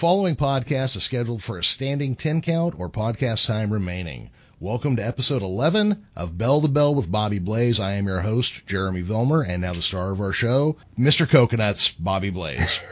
following podcast is scheduled for a standing 10 count or podcast time remaining. Welcome to episode 11 of Bell to Bell with Bobby Blaze. I am your host, Jeremy Vilmer, and now the star of our show, Mr. Coconuts, Bobby Blaze.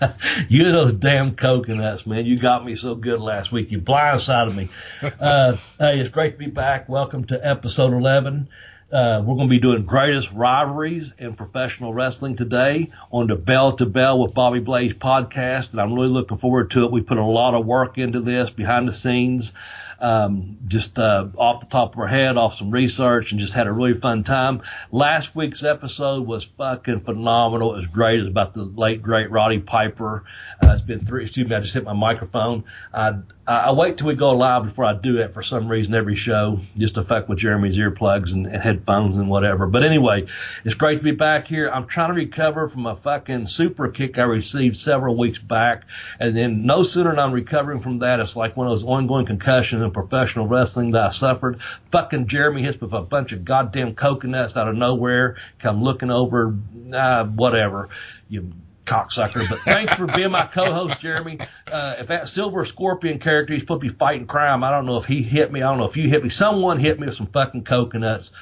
you those damn coconuts, man. You got me so good last week. You blindsided me. Uh, hey, it's great to be back. Welcome to episode 11. Uh, we're going to be doing greatest rivalries in professional wrestling today on the Bell to Bell with Bobby Blaze podcast, and I'm really looking forward to it. We put a lot of work into this behind the scenes um, just uh, off the top of our head, off some research, and just had a really fun time. Last week's episode was fucking phenomenal. It was great. It was about the late great Roddy Piper. Uh, it's been three. Excuse me, I just hit my microphone. I I wait till we go live before I do it for some reason every show, just to fuck with Jeremy's earplugs and, and headphones and whatever. But anyway, it's great to be back here. I'm trying to recover from a fucking super kick I received several weeks back, and then no sooner than I'm recovering from that, it's like one of those ongoing concussions in professional wrestling that I suffered. Fucking Jeremy hits me with a bunch of goddamn coconuts out of nowhere. Come looking over, uh, whatever. You cocksucker. But thanks for being my co-host, Jeremy. Uh, if that Silver Scorpion character he's supposed to be fighting crime, I don't know if he hit me. I don't know if you hit me. Someone hit me with some fucking coconuts.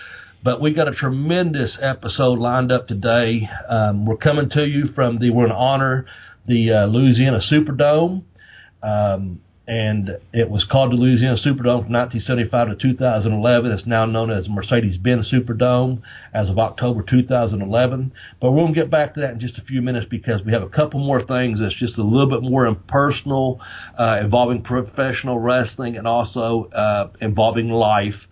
But we got a tremendous episode lined up today. Um, we're coming to you from the. We're to honor the uh, Louisiana Superdome. Um, and it was called the Louisiana Superdome from 1975 to 2011. It's now known as Mercedes-Benz Superdome as of October 2011. But we're going to get back to that in just a few minutes because we have a couple more things that's just a little bit more impersonal, uh, involving professional wrestling and also uh, involving life,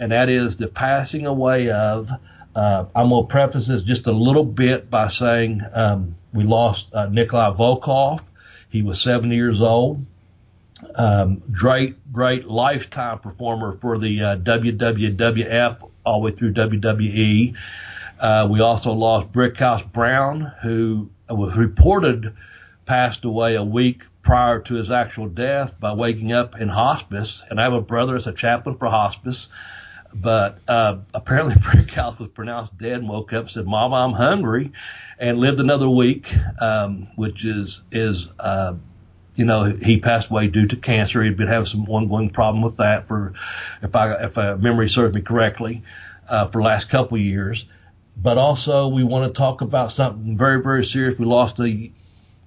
and that is the passing away of. Uh, I'm going to preface this just a little bit by saying um, we lost uh, Nikolai Volkov. He was 70 years old um, great, great lifetime performer for the uh, WWF all the way through WWE. Uh, we also lost Brickhouse Brown, who was reported passed away a week prior to his actual death by waking up in hospice. And I have a brother that's a chaplain for hospice. But uh, apparently, Brickhouse was pronounced dead and woke up said, "Mama, I'm hungry," and lived another week, um, which is is uh, you know, he passed away due to cancer. He'd been having some ongoing problem with that for, if I, if uh, memory serves me correctly, uh, for the last couple of years. But also we want to talk about something very, very serious. We lost a,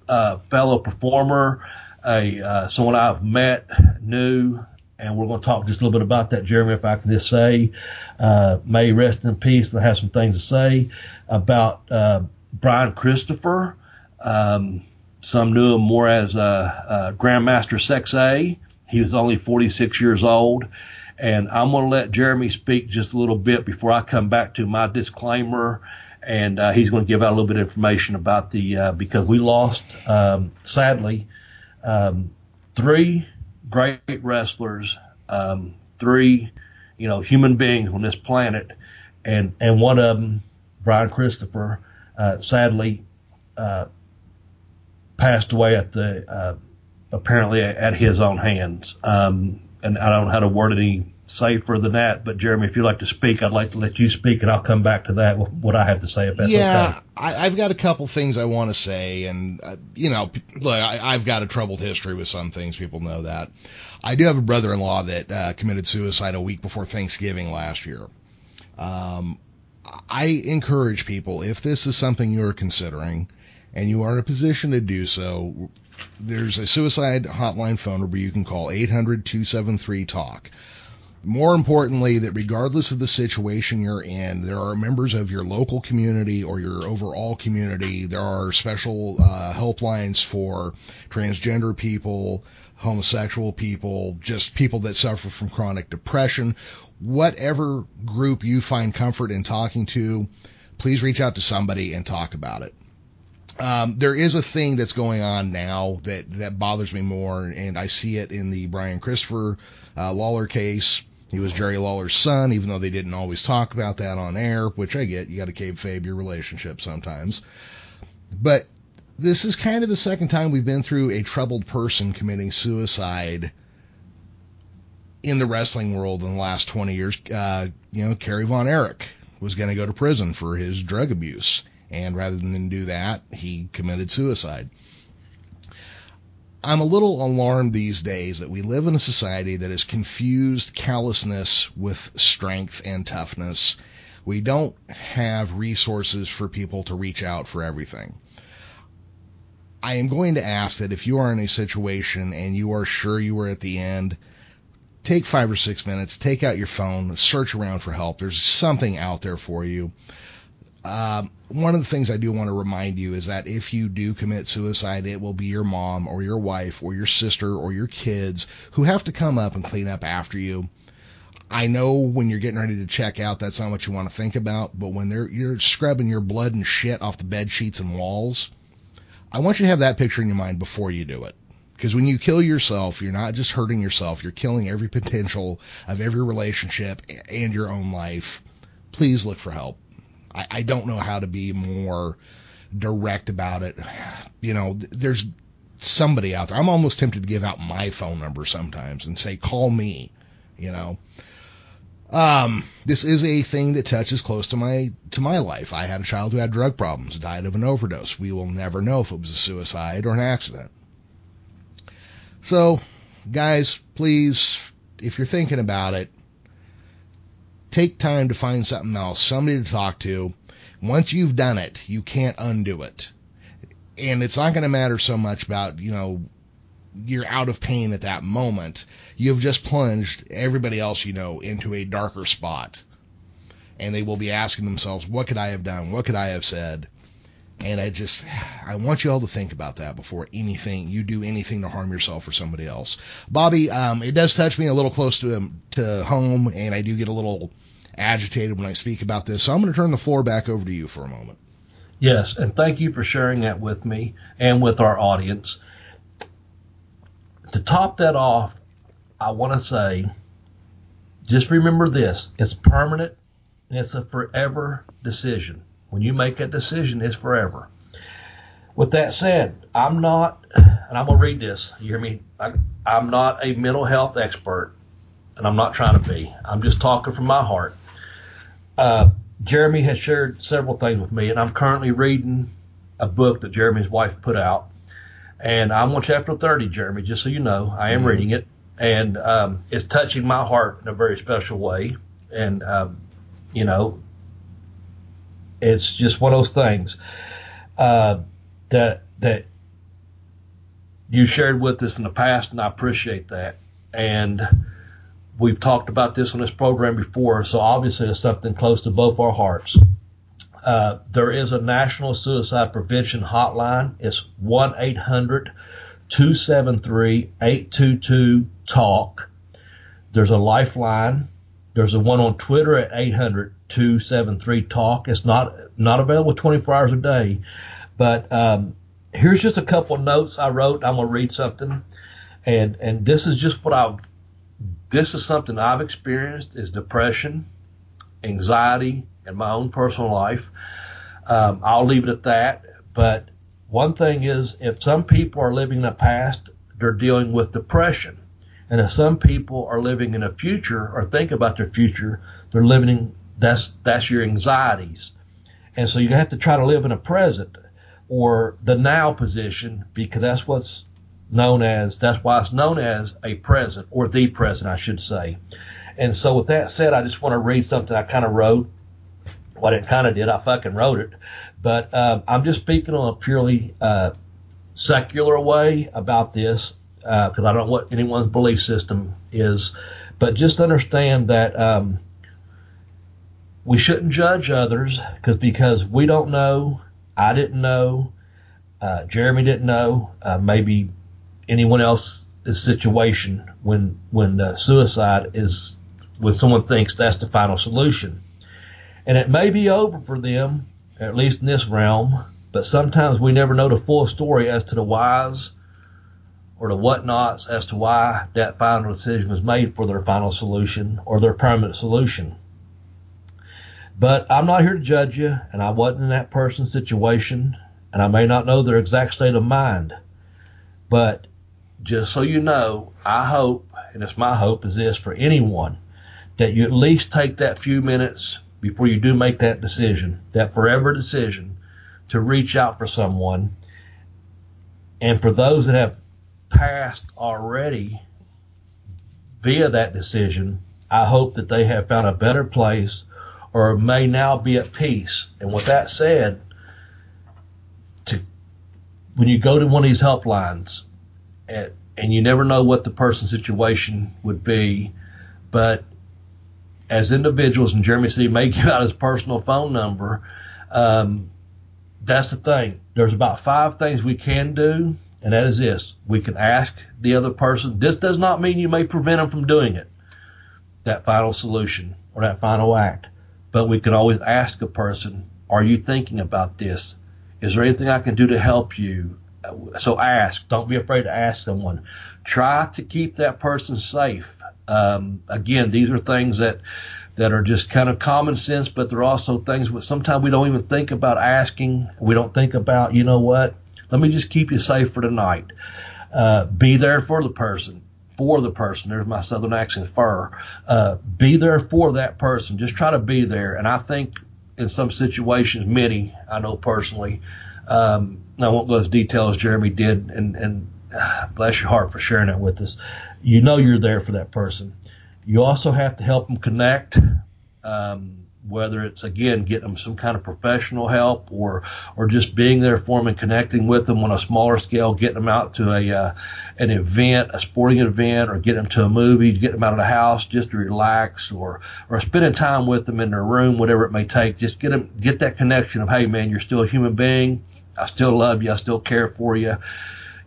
uh, fellow performer, a, uh, someone I've met, knew, and we're going to talk just a little bit about that, Jeremy, if I can just say, uh, may rest in peace. I have some things to say about, uh, Brian Christopher. Um, some knew him more as a, a Grandmaster Sexay. He was only 46 years old. And I'm going to let Jeremy speak just a little bit before I come back to my disclaimer. And uh, he's going to give out a little bit of information about the, uh, because we lost, um, sadly, um, three great wrestlers, um, three, you know, human beings on this planet. And, and one of them, Brian Christopher, uh, sadly, uh, passed away at the uh, apparently at his own hands. Um, and I don't know how to word it any safer than that. But Jeremy, if you'd like to speak, I'd like to let you speak, and I'll come back to that with what I have to say. If that's yeah, okay. I, I've got a couple things I want to say, and uh, you know, look, I, I've got a troubled history with some things. People know that. I do have a brother-in-law that uh, committed suicide a week before Thanksgiving last year. Um, I encourage people if this is something you're considering and you are in a position to do so, there's a suicide hotline phone number you can call 800-273-TALK. More importantly, that regardless of the situation you're in, there are members of your local community or your overall community. There are special uh, helplines for transgender people, homosexual people, just people that suffer from chronic depression. Whatever group you find comfort in talking to, please reach out to somebody and talk about it. Um, there is a thing that's going on now that, that bothers me more, and I see it in the Brian Christopher uh, Lawler case. He was Jerry Lawler's son, even though they didn't always talk about that on air, which I get. You got to kayfabe your relationship sometimes. But this is kind of the second time we've been through a troubled person committing suicide in the wrestling world in the last 20 years, uh, you know, Kerry Von Erich was going to go to prison for his drug abuse. And rather than do that, he committed suicide. I'm a little alarmed these days that we live in a society that has confused callousness with strength and toughness. We don't have resources for people to reach out for everything. I am going to ask that if you are in a situation and you are sure you are at the end, take five or six minutes, take out your phone, search around for help. There's something out there for you. Um, one of the things I do want to remind you is that if you do commit suicide, it will be your mom or your wife or your sister or your kids who have to come up and clean up after you. I know when you're getting ready to check out, that's not what you want to think about, but when you're scrubbing your blood and shit off the bed sheets and walls, I want you to have that picture in your mind before you do it. Because when you kill yourself, you're not just hurting yourself, you're killing every potential of every relationship and your own life. Please look for help. I, I don't know how to be more direct about it. You know, there's somebody out there. I'm almost tempted to give out my phone number sometimes and say, call me, you know. Um, this is a thing that touches close to my to my life. I had a child who had drug problems, died of an overdose. We will never know if it was a suicide or an accident. So, guys, please, if you're thinking about it, take time to find something else, somebody to talk to. Once you've done it, you can't undo it. And it's not going to matter so much about, you know, you're out of pain at that moment. You've just plunged everybody else you know into a darker spot. And they will be asking themselves, what could I have done? What could I have said? And I just, I want you all to think about that before anything, you do anything to harm yourself or somebody else. Bobby, um, it does touch me a little close to, to home and I do get a little agitated when I speak about this. So I'm going to turn the floor back over to you for a moment. Yes, and thank you for sharing that with me and with our audience. To top that off, I want to say just remember this it's permanent, and it's a forever decision. When you make a decision, it's forever. With that said, I'm not, and I'm going to read this. You hear me? I, I'm not a mental health expert, and I'm not trying to be. I'm just talking from my heart. Uh, Jeremy has shared several things with me, and I'm currently reading a book that Jeremy's wife put out. And I'm on chapter 30, Jeremy, just so you know. I am mm-hmm. reading it, and um, it's touching my heart in a very special way. And, um, you know, it's just one of those things uh, that that you shared with us in the past, and I appreciate that. And we've talked about this on this program before, so obviously it's something close to both our hearts. Uh, there is a national suicide prevention hotline. It's 1 800 273 822 TALK. There's a lifeline. There's a one on Twitter at 800 273 TALK. It's not, not available 24 hours a day, but um, here's just a couple notes I wrote. I'm to read something. And, and this is just what I've, this is something I've experienced is depression, anxiety in my own personal life. Um, I'll leave it at that. But one thing is, if some people are living in the past, they're dealing with depression. And if some people are living in a future or think about their future, they're living that's that's your anxieties. And so you have to try to live in a present or the now position because that's what's known as that's why it's known as a present or the present I should say. And so with that said, I just want to read something I kind of wrote. What it kind of did, I fucking wrote it. But um, I'm just speaking on a purely uh, secular way about this because uh, I don't know what anyone's belief system is. But just understand that um, we shouldn't judge others because because we don't know. I didn't know. Uh, Jeremy didn't know. Uh, maybe anyone else's situation when when the suicide is when someone thinks that's the final solution, and it may be over for them at least in this realm. But sometimes we never know the full story as to the whys or the whatnots as to why that final decision was made for their final solution or their permanent solution. But I'm not here to judge you, and I wasn't in that person's situation, and I may not know their exact state of mind. But just so you know, I hope and it's my hope is this for anyone that you at least take that few minutes before you do make that decision, that forever decision to reach out for someone. And for those that have passed already via that decision, I hope that they have found a better place or may now be at peace. And with that said, to when you go to one of these helplines and, and you never know what the person's situation would be, but as individuals, and Jeremy said he may give out his personal phone number. Um, that's the thing. There's about five things we can do, and that is this: we can ask the other person. This does not mean you may prevent them from doing it, that final solution or that final act, but we can always ask a person, "Are you thinking about this? Is there anything I can do to help you?" So ask. Don't be afraid to ask someone. Try to keep that person safe. Um, again, these are things that that are just kind of common sense, but they're also things that sometimes we don't even think about asking. We don't think about, you know what? Let me just keep you safe for tonight. Uh, be there for the person, for the person. There's my southern accent, fur. Uh, be there for that person. Just try to be there. And I think in some situations, many I know personally, um, I won't go as detailed as Jeremy did, and, and uh, bless your heart for sharing that with us. You know you're there for that person. You also have to help them connect. Um, whether it's again getting them some kind of professional help or or just being there for them and connecting with them on a smaller scale, getting them out to a uh, an event, a sporting event, or getting them to a movie, getting them out of the house just to relax, or or spending time with them in their room, whatever it may take. Just get them get that connection of hey man, you're still a human being. I still love you. I still care for you.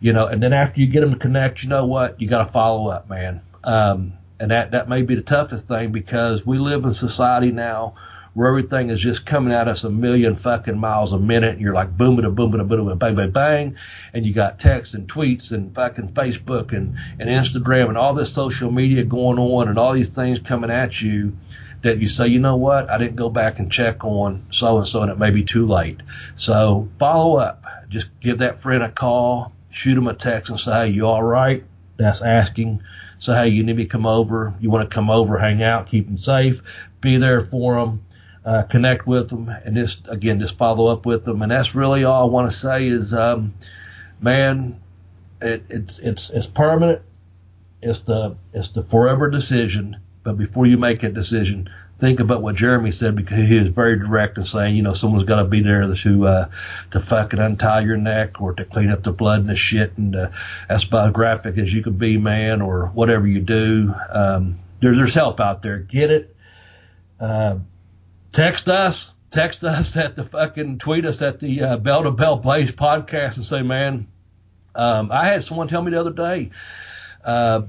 You know, and then after you get them to connect, you know what? You got to follow up, man. Um, and that that may be the toughest thing because we live in society now where everything is just coming at us a million fucking miles a minute, and you're like boom, boom, boom, boom, boom, bang, bang, bang, and you got texts and tweets and fucking Facebook and and Instagram and all this social media going on and all these things coming at you that you say, you know what, I didn't go back and check on so and so, and it may be too late. So follow up. Just give that friend a call, shoot them a text, and say, hey, you all right? That's asking. So, hey, you need me to come over. You want to come over, hang out, keep them safe, be there for them, uh, connect with them, and just, again, just follow up with them. And that's really all I want to say is, um, man, it, it's, it's, it's permanent. It's the, it's the forever decision. But before you make a decision, think about what Jeremy said because he was very direct in saying, you know, someone's got to be there to uh, to fucking untie your neck or to clean up the blood and the shit, and uh, as biographic as you can be, man, or whatever you do. Um, there's there's help out there. Get it. Uh, text us. Text us at the fucking tweet us at the uh, Bell to Bell Blaze podcast and say, man, um, I had someone tell me the other day. Uh,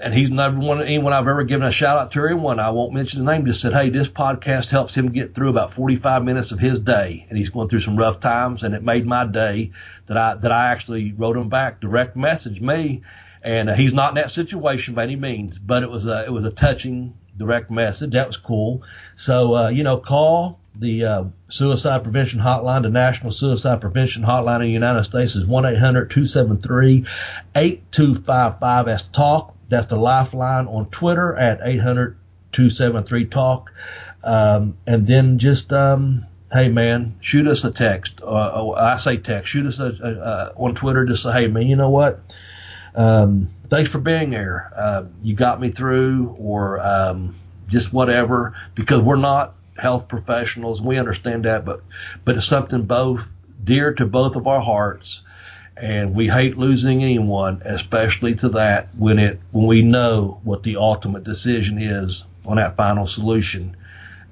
and he's never one anyone I've ever given a shout out to anyone. I won't mention the name. Just said, hey, this podcast helps him get through about 45 minutes of his day, and he's going through some rough times, and it made my day that I that I actually wrote him back, direct message me, and uh, he's not in that situation by any means, but it was a it was a touching direct message. That was cool. So uh, you know, call the uh, suicide prevention hotline, the National Suicide Prevention Hotline in the United States is 1-800-273-8255. That's talk that's the lifeline on Twitter at 800 273 talk. Um, and then just, um, hey man, shoot us a text. Uh, I say text, shoot us a, a, a, on Twitter. Just say, hey man, you know what? Um, thanks for being there. Uh, you got me through, or um, just whatever. Because we're not health professionals, we understand that, but but it's something both dear to both of our hearts and we hate losing anyone, especially to that when it when we know what the ultimate decision is on that final solution.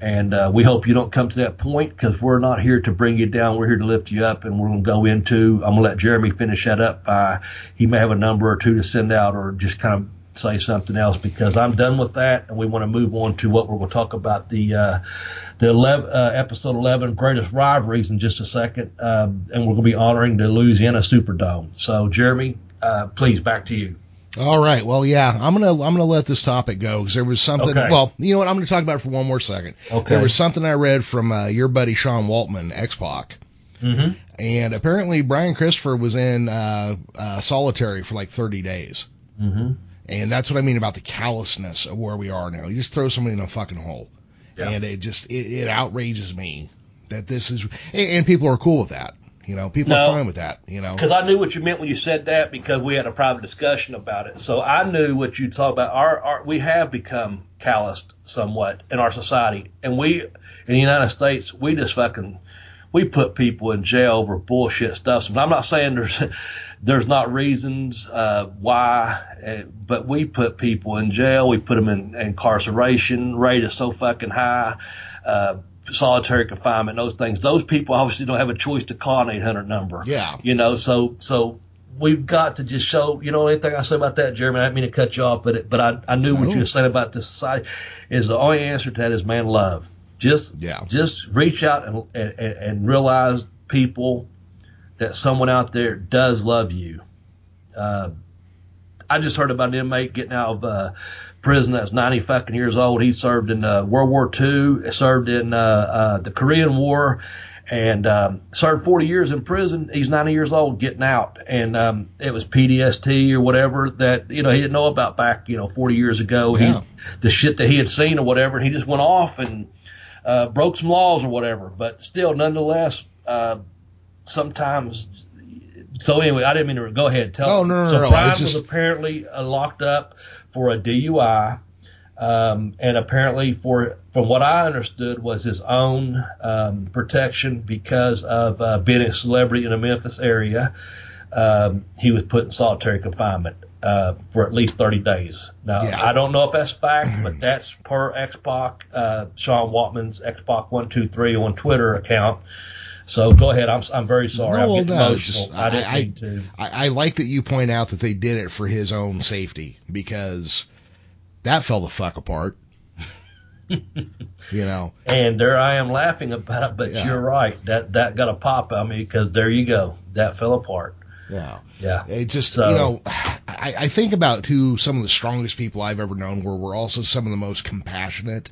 And uh, we hope you don't come to that point because we're not here to bring you down. We're here to lift you up, and we're going to go into. I'm going to let Jeremy finish that up. Uh, he may have a number or two to send out, or just kind of say something else because I'm done with that, and we want to move on to what we're going to talk about the uh, the 11, uh, episode 11 greatest rivalries in just a second, um, and we're going to be honoring the Louisiana Superdome. So, Jeremy, uh, please back to you. All right. Well, yeah, I'm gonna I'm gonna let this topic go because there was something. Okay. Well, you know what? I'm gonna talk about it for one more second. Okay. There was something I read from uh, your buddy Sean Waltman, X Pac, Mm-hmm. and apparently Brian Christopher was in uh, uh, solitary for like 30 days. Mm-hmm. And that's what I mean about the callousness of where we are now. You just throw somebody in a fucking hole. Yeah. And it just, it, it outrages me that this is, and, and people are cool with that. You know, people No. are fine with that, you know. Because I knew what you meant when you said that because we had a private discussion about it. So I knew what you talked about. Our, our we have become calloused somewhat in our society, and we in the United States we just fucking we put people in jail over bullshit stuff. And I'm not saying there's there's not reasons uh, why, uh, but we put people in jail. We put them in incarceration. Rate is so fucking high. Uh, solitary confinement, those things. Those people obviously don't have a choice to call an 800 number. Yeah. You know, so so we've got to just show. You know, anything I say about that, Jeremy. I didn't mean to cut you off, but it, but I I knew what you were saying about this society. Is the only answer to that is man love. Just Yeah. just reach out and and, and realize people that someone out there does love you. Uh, I just heard about an inmate getting out of uh, prison that's 90 fucking years old. He served in uh, World War II, served in uh, uh, the Korean War, and um, served 40 years in prison. He's 90 years old getting out, and um, it was PTSD or whatever that you know he didn't know about back you know 40 years ago. Yeah. He, the shit that he had seen or whatever, and he just went off and uh, broke some laws or whatever. But still, nonetheless, uh, sometimes. So anyway, I didn't mean to go ahead. Tell. Oh, no, no, so no, Brian it's was just- apparently uh, locked up for a DUI, um, and apparently for from what I understood was his own um, protection because of uh, being a celebrity in the Memphis area. Um, he was put in solitary confinement uh, for at least 30 days. Now Yeah. I don't know if that's fact, but that's per X Pac uh, Sean Waltman's Xbox one two three on Twitter account. So go ahead. I'm I'm very sorry. No, I'm no, just- I didn't I- mean to. I, I like that you point out that they did it for his own safety because that fell the fuck apart. you know, And there I am laughing about it, but Yeah. you're right. That that got a pop on me because there you go. That fell apart. Yeah. Yeah. It just, So- you know, I, I think about who some of the strongest people I've ever known were, were also some of the most compassionate.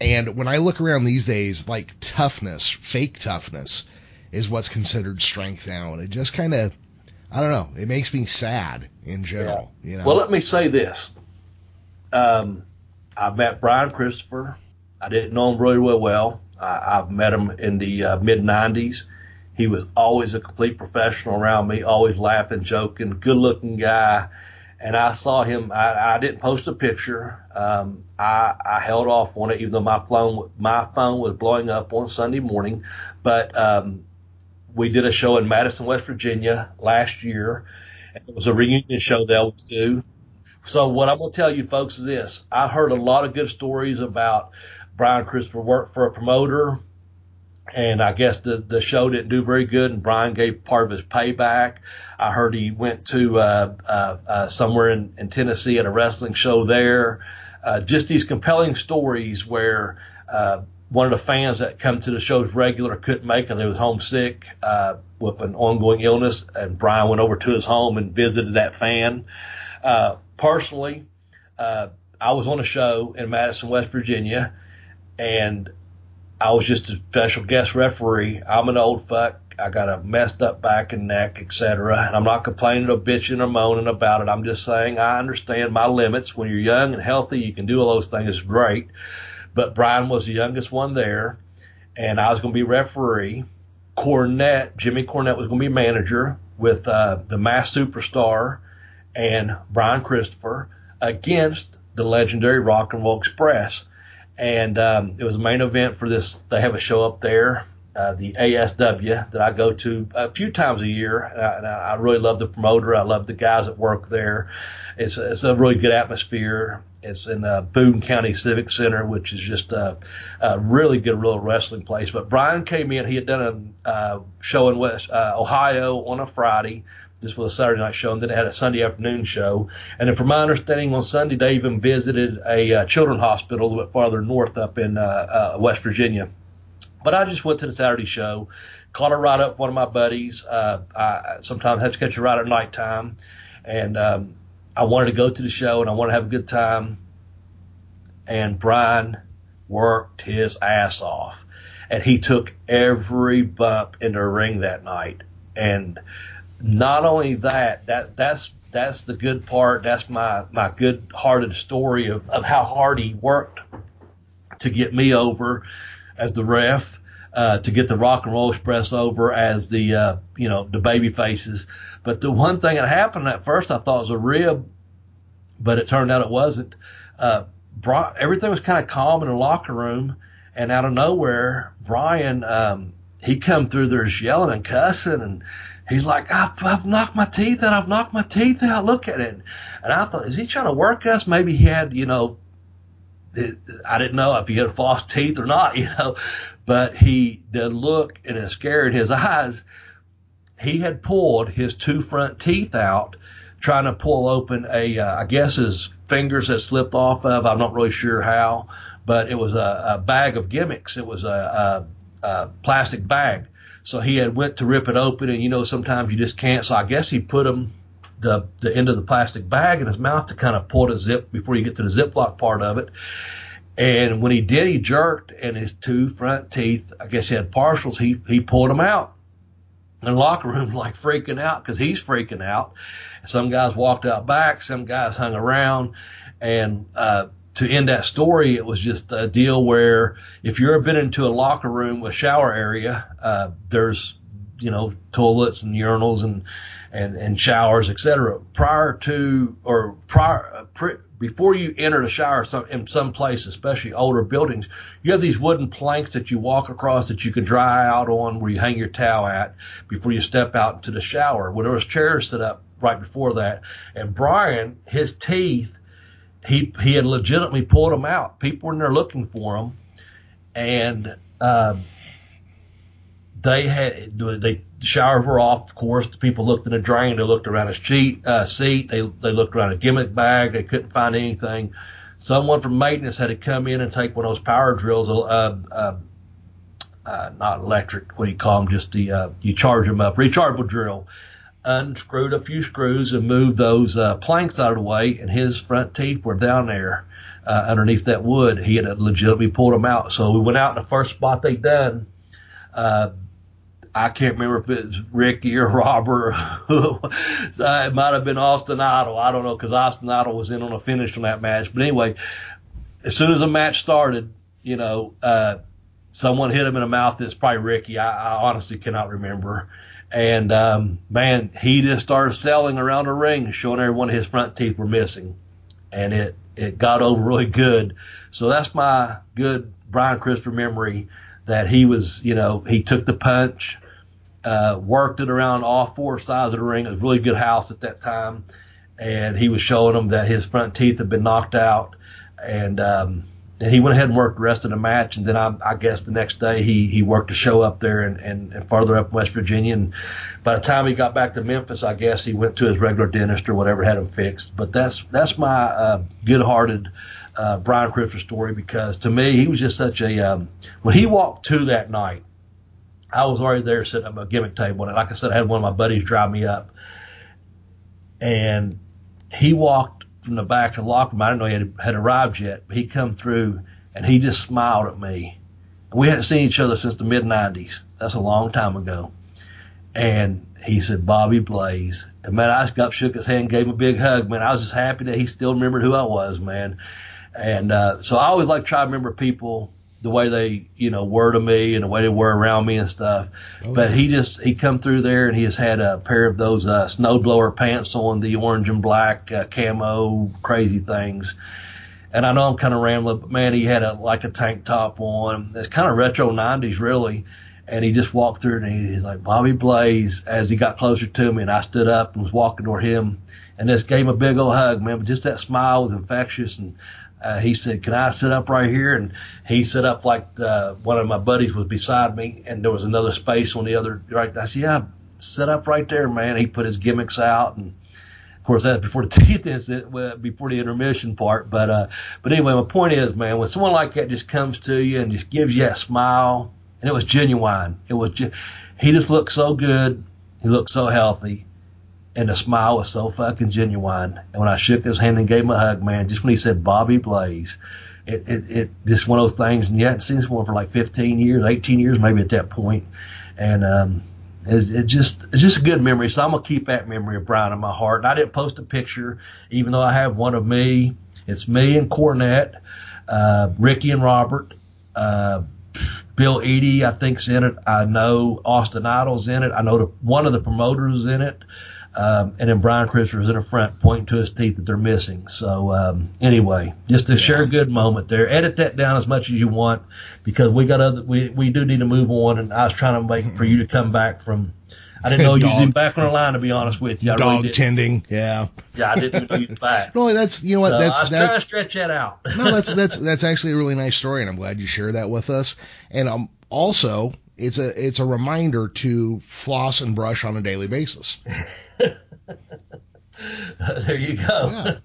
And when I look around these days, like toughness, fake toughness, is what's considered strength now. And it just kind of, I don't know, it makes me sad in general. You know, Well, let me say this. Um, I met Brian Christopher. I didn't know him really well. well. I, I've met him in the uh, mid 90s. He was always a complete professional around me, always laughing, joking, good looking guy. And I saw him. I, I didn't post a picture. Um, I, I held off on it, even though my phone my phone was blowing up on Sunday morning. But um, we did a show in Madison, West Virginia last year. It was a reunion show they always do. So what I'm going to tell you folks is this. I heard a lot of good stories about Brian Christopher worked for a promoter and I guess the, the show didn't do very good and Brian gave part of his payback. I heard he went to, uh, uh, uh, somewhere in, in Tennessee at a wrestling show there. Uh, just these compelling stories where, uh, one of the fans that come to the shows regular couldn't make it. They was homesick, uh, with an ongoing illness and Brian went over to his home and visited that fan. Uh, personally, uh, I was on a show in Madison, West Virginia, and I was just a special guest referee. I'm an old fuck. I got a messed up back and neck, etc. And I'm not complaining or bitching or moaning about it. I'm just saying I understand my limits. When you're young and healthy, you can do all those things. It's great. But Brian was the youngest one there, and I was going to be referee. Cornette, Jimmy Cornette was going to be manager with uh, the Masked Superstar and Brian Christopher against the legendary Rock and Roll Express. And um, it was a main event for this. They have a show up there, uh, the ASW, that I go to a few times a year. And I, I really love the promoter. I love the guys that work there. It's, it's a really good atmosphere. It's in uh, Boone County Civic Center, which is just a, a really good little wrestling place. But Brian came in. He had done a uh, show in West uh, Ohio on a Friday. This was a Saturday night show, and then they had a Sunday afternoon show. And then, from my understanding, on Sunday they even visited a uh, children's hospital a little bit farther north up in uh, uh, West Virginia. But I just went to the Saturday show, caught a ride up one of my buddies. Uh, I sometimes have to catch a ride at nighttime, and um, I wanted to go to the show and I wanted to have a good time. And Brian worked his ass off, and he took every bump in the ring that night. And not only that, that that's that's the good part. That's my my good hearted story of, of how hard he worked to get me over as the ref, uh, to get the Rock and Roll Express over as the uh, you know the baby faces. But the one thing that happened at first, I thought was a rib, but it turned out it wasn't. Uh, Bri- everything was kind of calm in the locker room, and out of nowhere, Brian um, he come through there just yelling and cussing and he's like, I've, I've knocked my teeth out. I've knocked my teeth out. Look at it. And I thought, is he trying to work us? Maybe he had, you know, I didn't know if he had false teeth or not, you know, but he, the look and the scare in his eyes, he had pulled his two front teeth out trying to pull open a, uh, I guess his fingers had slipped off of, I'm not really sure how, but it was a, a bag of gimmicks. It was a, a, a plastic bag so he had went to rip it open, and you know sometimes you just can't. So I guess he put him the the end of the plastic bag in his mouth to kind of pull the zip before you get to the ziplock part of it. And when he did, he jerked, and his two front teeth, I guess he had partials. He he pulled them out. And the locker room like freaking out because he's freaking out. Some guys walked out back, some guys hung around, and uh, to end that story, it was just a deal where if you've ever been into a locker room, a shower area, uh, there's, you know, toilets and urinals and, and, and showers, etc. Prior to or prior, uh, pre, before you enter the shower some, in some places, especially older buildings, you have these wooden planks that you walk across that you can dry out on where you hang your towel at before you step out into the shower. Well, there was chairs set up right before that. And Brian, his teeth he he had legitimately pulled them out. People were in there looking for them, and uh, they had the showers were off. Of course, the people looked in the drain. They looked around his cheat, uh, seat. They they looked around a gimmick bag. They couldn't find anything. Someone from maintenance had to come in and take one of those power drills. Uh, uh, uh, not electric. What do you call them? Just the uh, you charge them up, rechargeable drill unscrewed a few screws and moved those uh, planks out of the way, and his front teeth were down there uh, underneath that wood. He had legitimately pulled them out. So we went out in the first spot they done. Uh, I can't remember if it was Ricky or Robert. so it might have been Austin Idol. I don't know because Austin Idol was in on a finish on that match. But anyway, as soon as the match started, you know, uh, someone hit him in the mouth. It's probably Ricky. I, I honestly cannot remember. And um, man, he just started selling around the ring, showing everyone his front teeth were missing, and it it got over really good. So that's my good Brian Christopher memory that he was, you know, he took the punch, uh, worked it around all four sides of the ring. It was really good house at that time, and he was showing them that his front teeth had been knocked out, and um, and he went ahead and worked the rest of the match. And then I, I guess the next day he, he worked a show up there and, and, and farther up West Virginia. And by the time he got back to Memphis, I guess he went to his regular dentist or whatever had him fixed. But that's that's my uh, good-hearted uh, Brian Christopher story because to me he was just such a um, when he walked to that night. I was already there sitting at my gimmick table, and like I said, I had one of my buddies drive me up, and he walked from the back of locker room. I didn't know he had, had arrived yet, but he come through and he just smiled at me. We hadn't seen each other since the mid '90s. That's a long time ago. And he said, Bobby Blaze. And man, I got shook his hand, gave him a big hug. Man, I was just happy that he still remembered who I was, man. And uh, so I always like to try to remember people the way they, you know, were to me and the way they were around me and stuff. Oh, but he just he come through there and he has had a pair of those uh, snowblower pants on, the orange and black uh, camo crazy things. And I know I'm kind of rambling, but man, he had a like a tank top on. It's kind of retro '90s, really. And he just walked through and he's like Bobby Blaze as he got closer to me, and I stood up and was walking toward him, and just gave him a big old hug, man. But just that smile was infectious, and uh, he said, "Can I sit up right here?" And he set up like uh, one of my buddies was beside me, and there was another space on the other right. I said, "Yeah, set up right there, man." He put his gimmicks out, and of course that's before the incident, before the intermission part. But uh, but anyway, my point is, man, when someone like that just comes to you and just gives you that smile, and it was genuine. It was just, he just looked so good. He looked so healthy and the smile was so fucking genuine. And when I shook his hand and gave him a hug, man, just when he said Bobby Blaze, it, it, it just one of those things. And you hadn't seen someone for like 15 years, 18 years, maybe at that point. And, um, It's, it just it's just a good memory. So I'm gonna keep that memory of Brian in my heart. And I didn't post a picture, even though I have one of me. It's me and Cornette, uh, Ricky and Robert, uh, Bill Eadie, I think's in it. I know Austin Idol's in it. I know the, one of the promoters is in it. Um, and then Brian Christopher's in the front pointing to his teeth that they're missing. So um, anyway, just to share a good moment there. Edit that down as much as you want because we got other we we do need to move on. And I was trying to make for you to come back from. I didn't know you was even back on the line to be honest with you. I Dog really tending, yeah. Yeah, I didn't know you was back. No, that's you know what So that's I was that. trying to stretch that out. no, that's that's that's actually a really nice story, and I'm glad you shared that with us. And um, also, it's a it's a reminder to floss and brush on a daily basis. there you go. Yeah.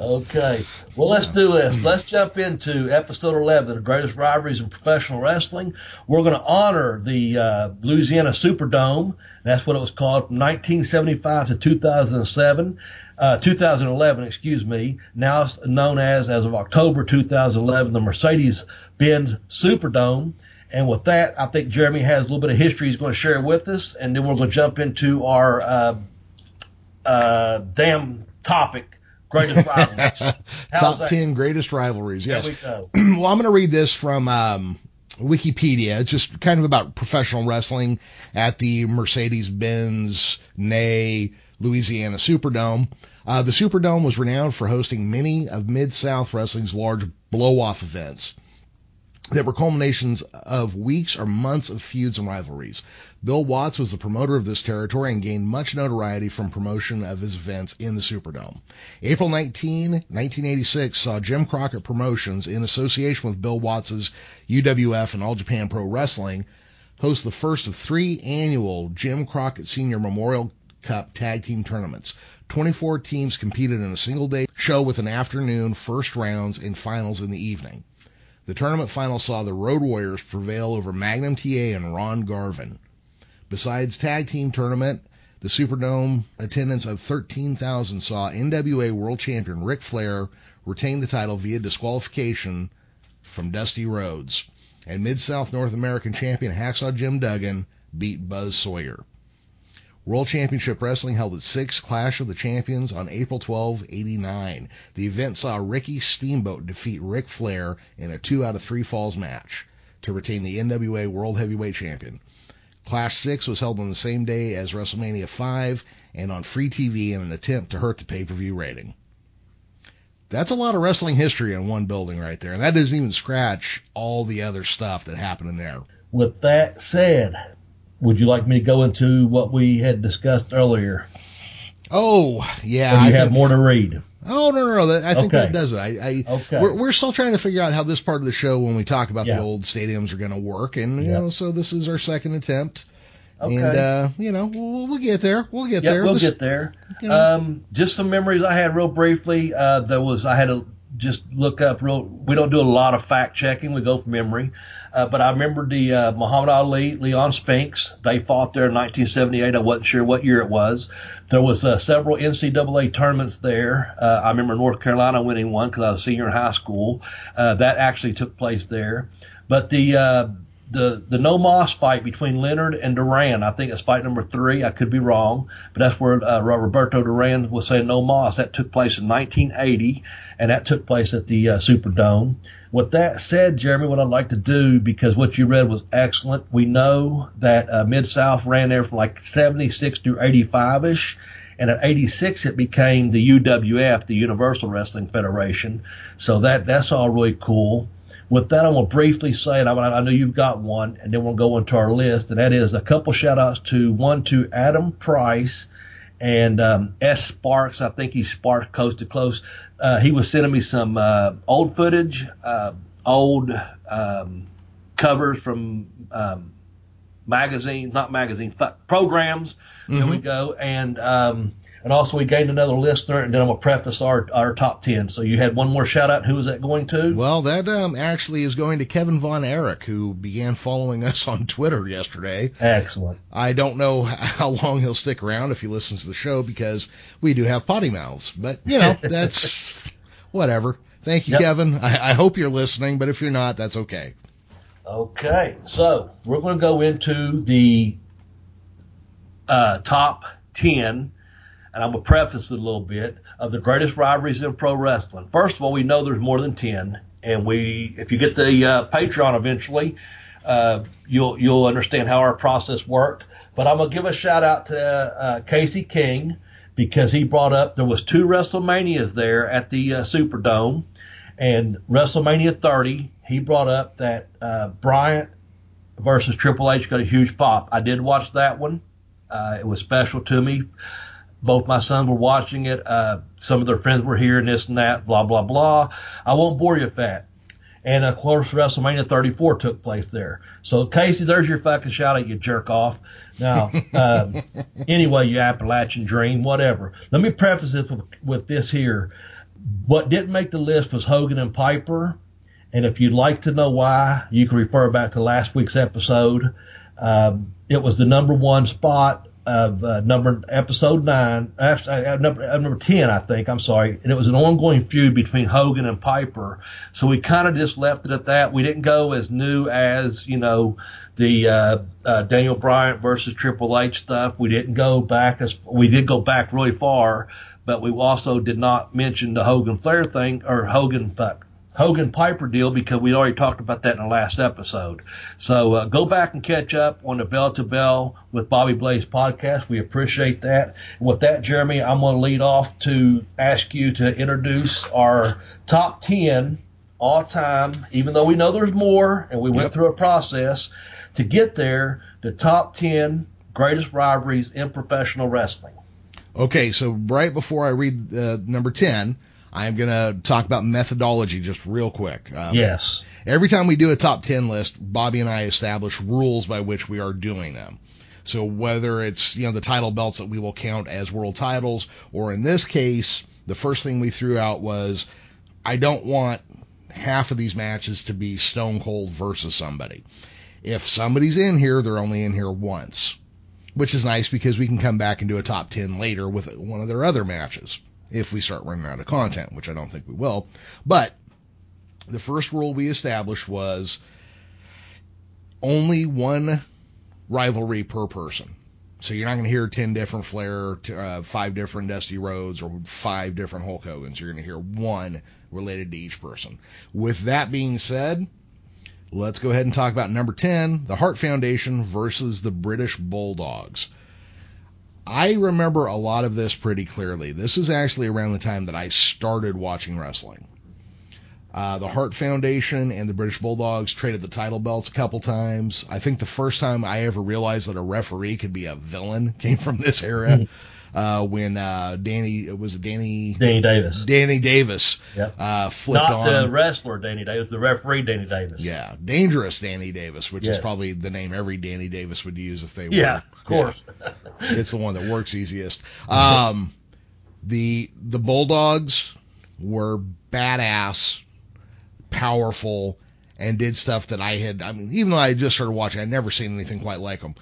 okay. Well, let's do this. Let's jump into episode 11, the greatest rivalries in professional wrestling. We're going to honor the uh, Louisiana Superdome. That's what it was called from 1975 to 2007. Uh, 2011, excuse me, now it's known as, as of October 2011, the Mercedes-Benz Superdome. And with that, I think Jeremy has a little bit of history he's going to share with us, and then we're going to jump into our uh, uh, damn topic, greatest rivalries. Top that? ten greatest rivalries. Yes. we go. well, I'm going to read this from um, Wikipedia. It's just kind of about professional wrestling at the Mercedes-Benz Nay Louisiana Superdome. Uh, the Superdome was renowned for hosting many of Mid-South Wrestling's large blow-off events that were culminations of weeks or months of feuds and rivalries. Bill Watts was the promoter of this territory and gained much notoriety from promotion of his events in the Superdome. April 19, 1986 saw Jim Crockett Promotions in association with Bill Watts's UWF and All Japan Pro Wrestling host the first of three annual Jim Crockett Senior Memorial Cup tag team tournaments. 24 teams competed in a single day show with an afternoon first rounds and finals in the evening. The tournament final saw the Road Warriors prevail over Magnum TA and Ron Garvin. Besides tag team tournament, the Superdome attendance of 13,000 saw NWA World Champion Ric Flair retain the title via disqualification from Dusty Rhodes, and Mid-South North American Champion Hacksaw Jim Duggan beat Buzz Sawyer. World Championship Wrestling held its sixth Clash of the Champions on April 12, 89. The event saw Ricky Steamboat defeat Ric Flair in a two out of three falls match to retain the NWA World Heavyweight Champion. Clash 6 was held on the same day as WrestleMania 5 and on free TV in an attempt to hurt the pay-per-view rating. That's a lot of wrestling history in one building right there, and that doesn't even scratch all the other stuff that happened in there. With that said, would you like me to go into what we had discussed earlier? Oh, yeah. Or do I you have think- more to read? Oh no, no, no! That, I think Okay. that does it. I, I Okay. we're, we're still trying to figure out how this part of the show, when we talk about Yeah. the old stadiums, are going to work, and you Yeah. know, so this is our second attempt, Okay. and uh, you know, we'll, we'll get there. We'll get yeah, there. we'll This- get there. you know. Um, just some memories I had real briefly. Uh, there was I had to just look up real. We don't do a lot of fact checking. We go from memory. Uh, but I remember the uh, Muhammad Ali, Leon Spinks. They fought there in 1978. I wasn't sure what year it was. There was uh, several NCAA tournaments there. Uh, I remember North Carolina winning one because I was a senior in high school. Uh, that actually took place there. But the uh, the the no más fight between Leonard and Duran, I think it's fight number three. I could be wrong, but that's where uh, Roberto Duran was saying no más. That took place in 1980, and that took place at the uh, Superdome. With that said, Jeremy, what I'd like to do because what you read was excellent. We know that uh, Mid South ran there from like 76 through 85 ish. And at 86, it became the UWF, the Universal Wrestling Federation. So that that's all really cool. With that, I'm to briefly say, and I, I know you've got one, and then we'll go into our list, and that is a couple shout outs to one to Adam Price and um, S. Sparks. I think he's Sparks Coast to Close. Uh, he was sending me some uh, old footage, uh, old um, covers from um, magazines, not magazines, but programs. There we go. And um, and also we gained another listener, and then I'm gonna preface our our top ten. So you had one more shout out. Who was that going to? Well, that um, actually is going to Kevin Von Erich, who began following us on Twitter yesterday. Excellent. I don't know how long he'll stick around if he listens to the show because we do have potty mouths, but you know that's whatever. Thank you, Yep. Kevin. I, I hope you're listening, but if you're not, that's okay. Okay, so we're going to go into the uh, top 10, and I'm going to preface it a little bit, of the greatest rivalries in pro wrestling. First of all, we know there's more than 10, and we, if you get the uh, Patreon eventually, uh, you'll you'll understand how our process worked. But I'm gonna give a shout out to uh, Casey King because he brought up there was two WrestleManias there at the uh, Superdome, and WrestleMania 30 he brought up that uh, Bryan versus Triple H got a huge pop. I did watch that one. Uh, it was special to me. Both my sons were watching it. Uh, some of their friends were here and this and that, blah, blah, blah. I won't bore you with that. And of course, WrestleMania 34 took place there. So Casey, there's your fucking shout out, you jerk off. Now, um, anyway, you Appalachian Dream, whatever. Let me preface this with, with this here. What didn't make the list was Hogan and Piper. And if you'd like to know why, you can refer back to last week's episode. Um, it was the number one spot of uh, number episode nine, actually, uh, number uh, number ten, I think. I'm sorry, and it was an ongoing feud between Hogan and Piper. So we kind of just left it at that. We didn't go as new as you know the uh, uh, Daniel Bryan versus Triple H stuff. We didn't go back as we did go back really far, but we also did not mention the Hogan Flair thing or Hogan fuck Hogan Piper deal because we already talked about that in the last episode. So uh, go back and catch up on the Bell to Bell with Bobby Blaze podcast. We appreciate that. And with that, Jeremy, I'm going to lead off to ask you to introduce our top 10 all time, even though we know there's more and we went Yep. through a process to get there, the top 10 greatest rivalries in professional wrestling. Okay, so right before I read uh, number 10, I'm going to talk about methodology just real quick. Um, Yes. Every time we do a top 10 list, Bobby and I establish rules by which we are doing them. So whether it's, you know, the title belts that we will count as world titles, or in this case, the first thing we threw out was, I don't want half of these matches to be Stone Cold versus somebody. If somebody's in here, they're only in here once. Which is nice because we can come back and do a top 10 later with one of their other matches. If we start running out of content, which I don't think we will. But the first rule we established was only one rivalry per person. So you're not going to hear 10 different Flair, uh, five different Dusty Rhodes, or five different Hulk Hogan's. You're going to hear one related to each person. With that being said, let's go ahead and talk about number 10, the Hart Foundation versus the British Bulldogs. I remember a lot of this pretty clearly. This is actually around the time that I started watching wrestling. Uh, the Hart Foundation and the British Bulldogs traded the title belts a couple times. I think the first time I ever realized that a referee could be a villain came from this era. Uh, when uh, Danny it was Danny Danny Davis. Danny Davis Yep. uh, flipped Not on. the wrestler Danny Davis, the referee Danny Davis. yeah, dangerous Danny Davis, which is probably the name every Danny Davis would use if they were. Yeah, of course. it's the one that works easiest. Um, the the Bulldogs were badass, powerful, and did stuff that I had. I mean, even though I just started watching, I'd never seen anything quite like them.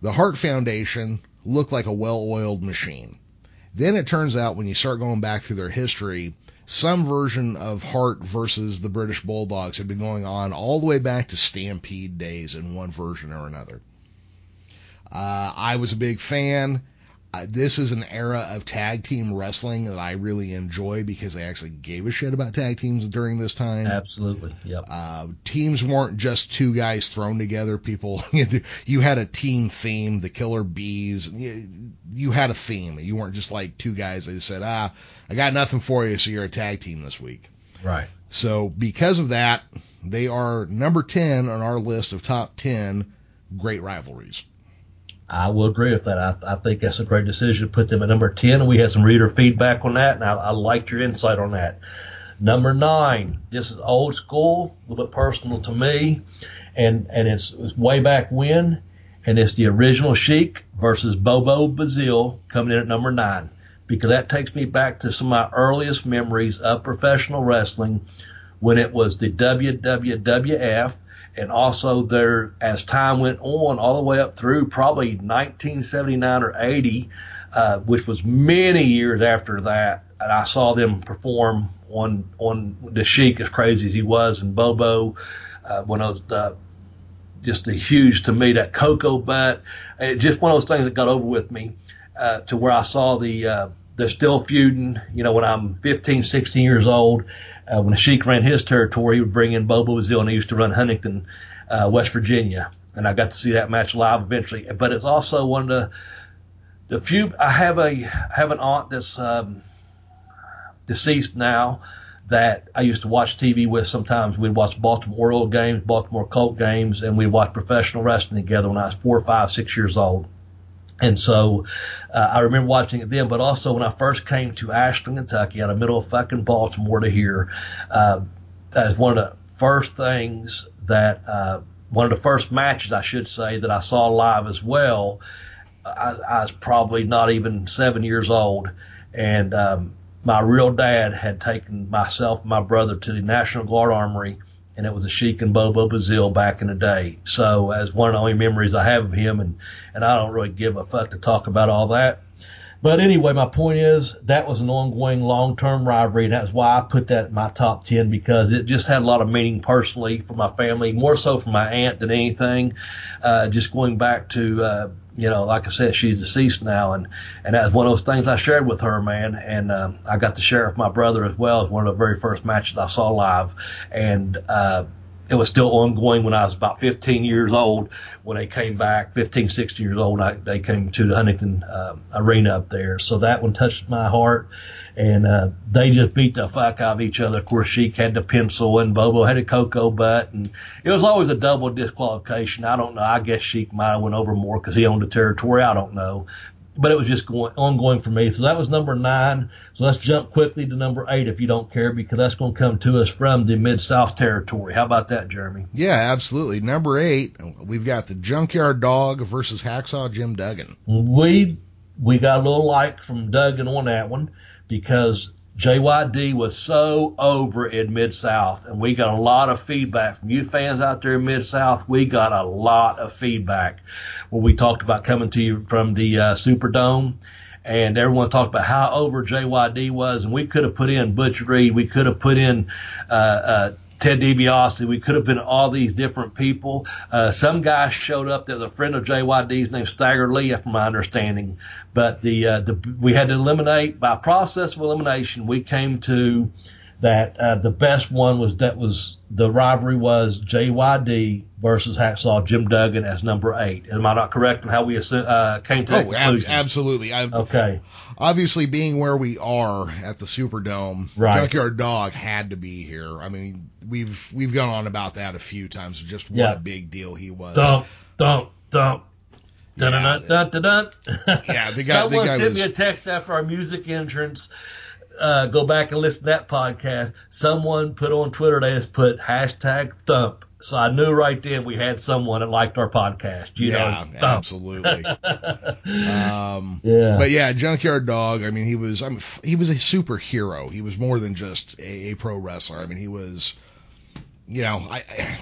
The Hart Foundation looked like a well-oiled machine. Then it turns out when you start going back through their history, some version of Hart versus the British Bulldogs had been going on all the way back to Stampede days in one version or another. Uh, I was a big fan. Uh, this is an era of tag team wrestling that I really enjoy because they actually gave a shit about tag teams during this time. Absolutely. Yep. Uh, teams weren't just two guys thrown together. People, you had a team theme, the Killer Bees. You, you had a theme. You weren't just like two guys that said, ah, I got nothing for you, so you're a tag team this week. Right. So because of that, they are number 10 on our list of top 10 great rivalries. I will agree with that. I, I think that's a great decision to put them at number 10. We had some reader feedback on that, and I, I liked your insight on that. Number nine, this is old school, a little bit personal to me, and, and it's, it's way back when, and it's the original Sheik versus Bobo Brazil coming in at number nine. Because that takes me back to some of my earliest memories of professional wrestling when it was the WWWF and also there as time went on all the way up through probably 1979 or 80 uh, which was many years after that and I saw them perform on on the Sheik as crazy as he was and Bobo uh, when I was uh, just a huge to me that Koko butt. It just one of those things that got over with me uh, to where I saw the uh, they're still feuding. You know, when I'm 15, 16 years old, uh, when Sheik ran his territory, he would bring in Bobo Brazil, and he used to run Huntington, uh, West Virginia, and I got to see that match live eventually. But it's also one of the the few. I have a I have an aunt that's um, deceased now that I used to watch TV with. Sometimes we'd watch Baltimore Oriole games, Baltimore Colt games, and we'd watch professional wrestling together when I was four, five, six years old. And so uh, I remember watching it then, but also when I first came to Ashland, Kentucky, out of middle of fucking Baltimore to here, uh, as one of the first things that, uh, one of the first matches, I should say, that I saw live as well. I, I was probably not even seven years old, and um, my real dad had taken myself and my brother to the National Guard Armory, and it was a Sheik and Bobo Brazil back in the day. So as one of the only memories I have of him, and and I don't really give a fuck to talk about all that. But anyway, my point is that was an ongoing long-term rivalry, and that's why I put that in my top ten because it just had a lot of meaning personally for my family, more so for my aunt than anything. Uh, just going back to uh, you know, like I said, she's deceased now, and and that's one of those things I shared with her, man. And uh, I got to share with my brother as well as one of the very first matches I saw live, and uh, it was still ongoing when I was about 15 years old when they came back, 15, 16 years old. I, they came to the Huntington uh, Arena up there, so that one touched my heart and uh, they just beat the fuck out of each other. Of course, Sheik had the pencil and Bobo had a Koko butt, and it was always a double disqualification. I don't know. I guess Sheik might have went over more because he owned the territory. I don't know, but it was just going ongoing for me. So that was number nine. So let's jump quickly to number eight if you don't care, because that's going to come to us from the Mid South territory. How about that, Jeremy? Yeah, absolutely. Number eight, we've got the Junkyard Dog versus Hacksaw Jim Duggan. We we got a little like from Duggan on that one because JYD was so over in Mid South, and we got a lot of feedback from you fans out there in Mid South. We got a lot of feedback when we talked about coming to you from the uh, Superdome, and everyone talked about how over JYD was, and we could have put in Butch Reed, we could have put in uh, uh, Ted DiBiase. We could have been all these different people. Uh, some guy showed up. There's a friend of JYD's named Stagger Lee, from my understanding. But the, uh, the we had to eliminate by process of elimination. We came to that uh, the best one was that was the rivalry was JYD versus Hacksaw Jim Duggan as number eight. Am I not correct in how we uh, came to that oh, conclusion? Ab- absolutely. I've, okay. Obviously, being where we are at the Superdome, right. Junkyard Dog had to be here. I mean, we've we've gone on about that a few times. Just what yeah. a big deal he was. Dump, dump, dump. Dun, Yeah, dun, dun, dun, dun. Yeah, the guy- the Someone guy sent was- me a text after our music entrance. Uh, go back and listen to that podcast. Someone put on Twitter, they just put hashtag thump. So I knew right then we had someone that liked our podcast. You yeah, know, absolutely. um, Yeah. But yeah, Junkyard Dog. I mean, he was. I mean, he was a superhero. He was more than just a, a pro wrestler. I mean, he was. You know, I. I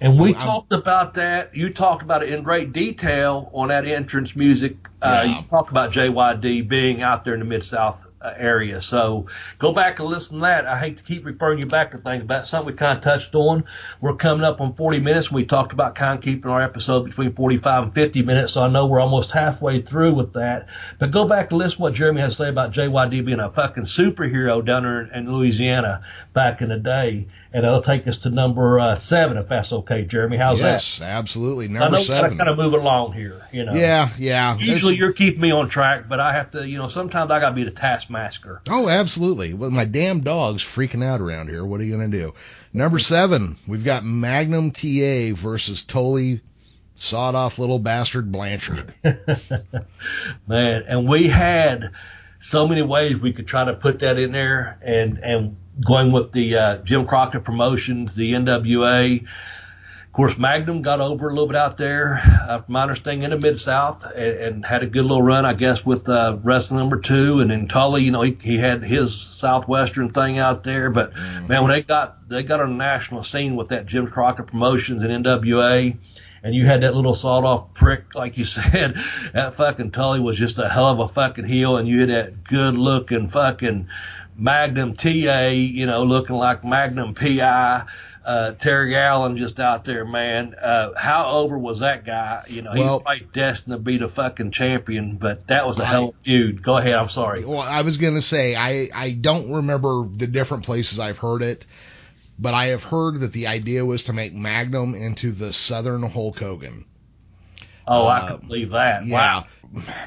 And we I'm- talked about that. You talked about it in great detail on that entrance music. Uh, Yeah. You talked about JYD being out there in the Mid South Uh, area. So go back and listen to that. I hate to keep referring you back to things, but something we kind of touched on. We're coming up on 40 minutes. We talked about kind of keeping our episode between 45 and 50 minutes. So I know we're almost halfway through with that. But go back and listen to what Jeremy has to say about JYD being a fucking superhero down there in Louisiana back in the day. And that'll take us to number uh, seven, if that's okay, Jeremy. How's that? yes, absolutely. I Number know we seven. kind of moving along here, you know. yeah, yeah. Usually It's- you're keeping me on track, but I have to, you know, sometimes I got to be the taskmaster. Oh, absolutely. Well, my damn dog's freaking out around here. What are you going to do? Number seven, we've got Magnum TA versus Tully sawed off little bastard Blanchard. Man, and we had so many ways we could try to put that in there and, and going with the uh, Jim Crockett promotions, the NWA. Of course, Magnum got over a little bit out there, uh, from my understanding, in the Mid South, and, and had a good little run, I guess, with uh, wrestling number two. And then Tully, you know, he, he had his Southwestern thing out there. But man, when they got they got on the national scene with that Jim Crockett Promotions and NWA, and you had that little sawed off prick, like you said, that fucking Tully was just a hell of a fucking heel, and you had that good looking fucking Magnum TA, you know, looking like Magnum PI. Uh, Terry Allen just out there, man. Uh, how over was that guy? You know, he Well- was probably destined to be the fucking champion, but that was a hell of a feud. Go ahead. I'm sorry. Well, I was going to say, I, I don't remember the different places I've heard it, but I have heard that the idea was to make Magnum into the Southern Hulk Hogan. Oh, I could believe that. Yeah. Wow.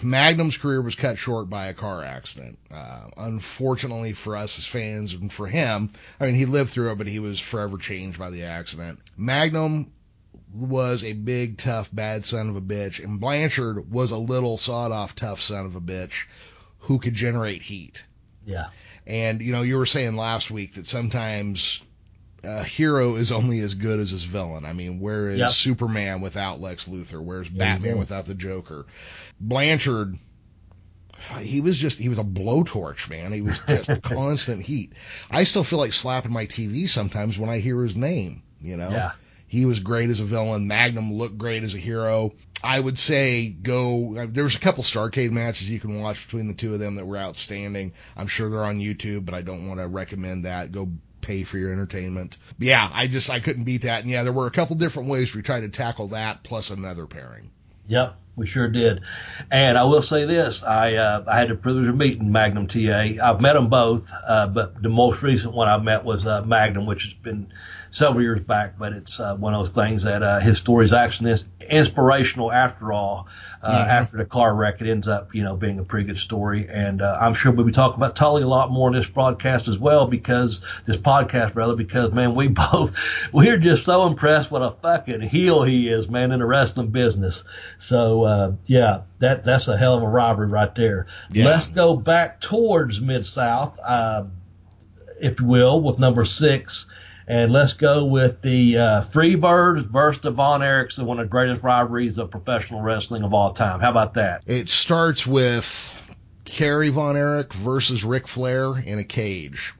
Magnum's career was cut short by a car accident. Uh, unfortunately for us as fans and for him, I mean, he lived through it, but he was forever changed by the accident. Magnum was a big, tough, bad son of a bitch, and Blanchard was a little sawed off, tough son of a bitch who could generate heat. Yeah. And, you know, you were saying last week that sometimes a hero is only as good as his villain. I mean, where is Yep. Superman without Lex Luthor? Where's There Batman without the Joker? Blanchard, he was just, he was a blowtorch, man. He was just a constant heat. I still feel like slapping my TV sometimes when I hear his name, you know? Yeah. He was great as a villain. Magnum looked great as a hero. I would say go. uh, There was a couple Starcade matches you can watch between the two of them that were outstanding. I'm sure they're on YouTube, but I don't want to recommend that. Go pay for your entertainment. But yeah, I just I couldn't beat that. And yeah, there were a couple different ways we tried to tackle that plus another pairing. Yep, we sure did. And I will say this: I uh, I had the privilege of meeting Magnum TA. I've met them both, uh, but the most recent one I met was uh, Magnum, which has been several years back. But it's uh, one of those things that uh, his story is actually inspirational after all. Uh. After the car wreck, it ends up you know being a pretty good story. And uh, I'm sure we'll be talking about Tully a lot more in this broadcast as well because this podcast rather because man we both we're just so impressed what a fucking heel he is man in the wrestling business. So uh, yeah, that that's a hell of a robbery right there. Yeah. Let's go back towards Mid South, uh, if you will, with number six, and let's go with the uh, Freebirds versus the Von Erichs, one of the greatest rivalries of professional wrestling of all time. How about that? It starts with Kerry Von Erich versus Ric Flair in a cage.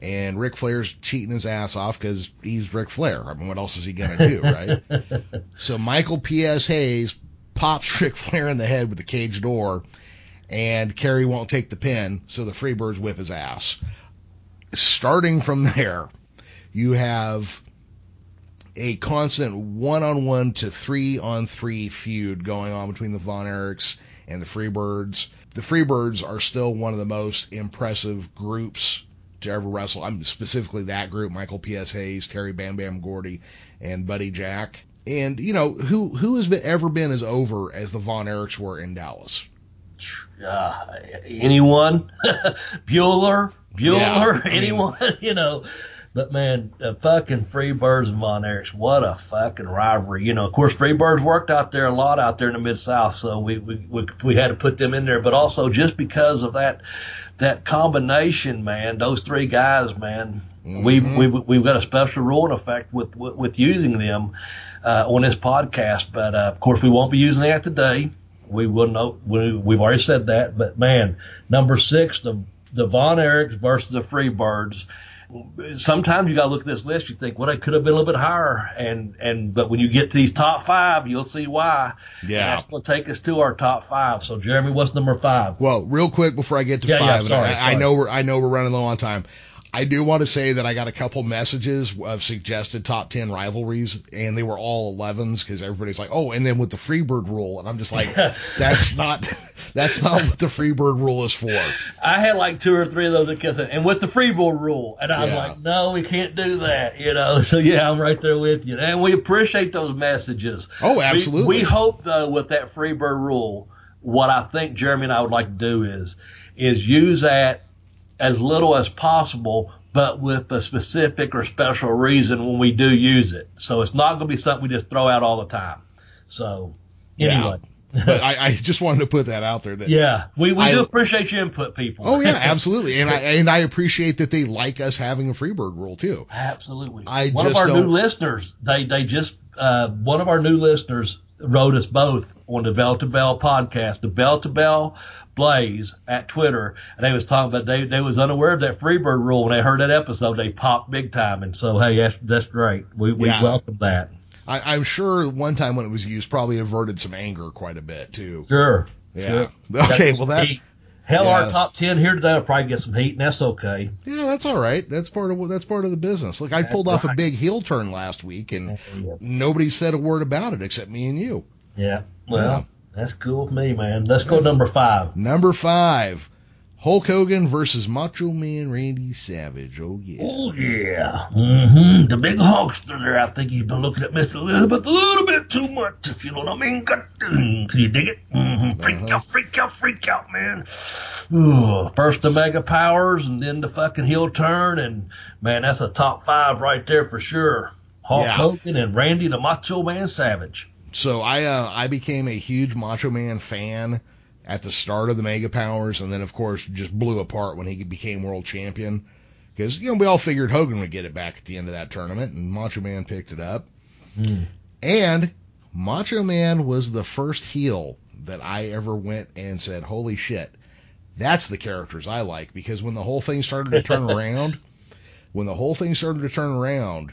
And Ric Flair's cheating his ass off because he's Ric Flair. I mean, what else is he going to do, right? So Michael P.S. Hayes pops Ric Flair in the head with the cage door, and Kerry won't take the pin, so the Freebirds whip his ass. Starting from there, you have a constant one-on-one to three-on-three feud going on between the Von Erichs and the Freebirds. The Freebirds are still one of the most impressive groups to ever wrestle. I'm specifically that group: Michael P.S. Hayes, Terry Bam Bam Gordy, and Buddy Jack. And you know who who has been, ever been as over as the Von Erichs were in Dallas? Uh, anyone? Bueller? Bueller? Yeah, I mean- anyone? you know. But man, the fucking Freebirds and Von Erichs, what a fucking rivalry. You know, of course, Freebirds worked out there a lot out there in the Mid South, so we, we we we had to put them in there. But also just because of that that combination, man, those three guys, man, we Mhm. we we've got a special rule in effect with with, with using them uh, on this podcast. But uh, of course, we won't be using that today. We will know. We, we've already said that. But man, number six, the the Von Erichs versus the Freebirds. Sometimes you got to look at this list. You think, well, it could have been a little bit higher, and and but when you get to these top five, you'll see why. And Yeah. that's going to take us to our top five. So, Jeremy, what's number five? Well, real quick before I get to Yeah, yeah, five, and sorry, I, I know we're I know we're running low on time. I do want to say that I got a couple messages of suggested top ten rivalries, and they were all 11s because everybody's like, oh, and then with the Freebird rule, and I'm just like, that's not that's not what the Freebird rule is for. I had like two or three of those that kept saying, and with the Freebird rule, and I'm Yeah. like, no, we can't do that, you know. So yeah, I'm right there with you, and we appreciate those messages. Oh, We- absolutely. We, hope though with that freebird rule, what I think Jeremy and I would like to do is is use that as little as possible, but with a specific or special reason when we do use it. So it's not going to be something we just throw out all the time. So Yeah. But I, I just wanted to put that out there. That yeah, we, we I- do appreciate your input, people. oh yeah, absolutely, and I and I appreciate that they like us having a Freebird rule too. Absolutely. I one of our don't- new listeners, they they just uh, one of our new listeners wrote us both on the Bell to Bell podcast, the Bell to Bell Blaze at Twitter, and they was talking about they they was unaware of that Freebird rule when they heard that episode. They popped big time, and so hey, that's that's great. We we Yeah. welcome that. I, I'm sure one time when it was used, probably averted some anger quite a bit too. Sure. Yeah. Sure. Okay. That's Well, that heat. Hell, Yeah. our top ten here today will probably get some heat, and that's okay. Yeah, that's all right. That's part of that's part of the business. Look, I That's pulled off a big heel turn last week, and nobody said a word about it except me and you. Yeah. Well, Yeah. That's cool with me, man. Let's go number five. Number five, Hulk Hogan versus Macho Man Randy Savage. Oh yeah. Oh yeah. Mm-hmm. The big Hulkster there. I think he's been looking at Miss Elizabeth a little bit too much, if you know what I mean. Can you dig it? Mm-hmm. Freak Uh-huh. out, freak out, freak out, man. Ooh, first the mega powers, and then the fucking heel turn, and man, that's a top five right there for sure. Hulk Yeah. Hogan and Randy the Macho Man Savage. So I uh, I became a huge Macho Man fan at the start of the Mega Powers, and then of course just blew apart when he became world champion. Because you know we all figured Hogan would get it back at the end of that tournament, and Macho Man picked it up. Mm. And Macho Man was the first heel that I ever went and said, "Holy shit, that's the characters I like." Because when the whole thing started to turn around, when the whole thing started to turn around,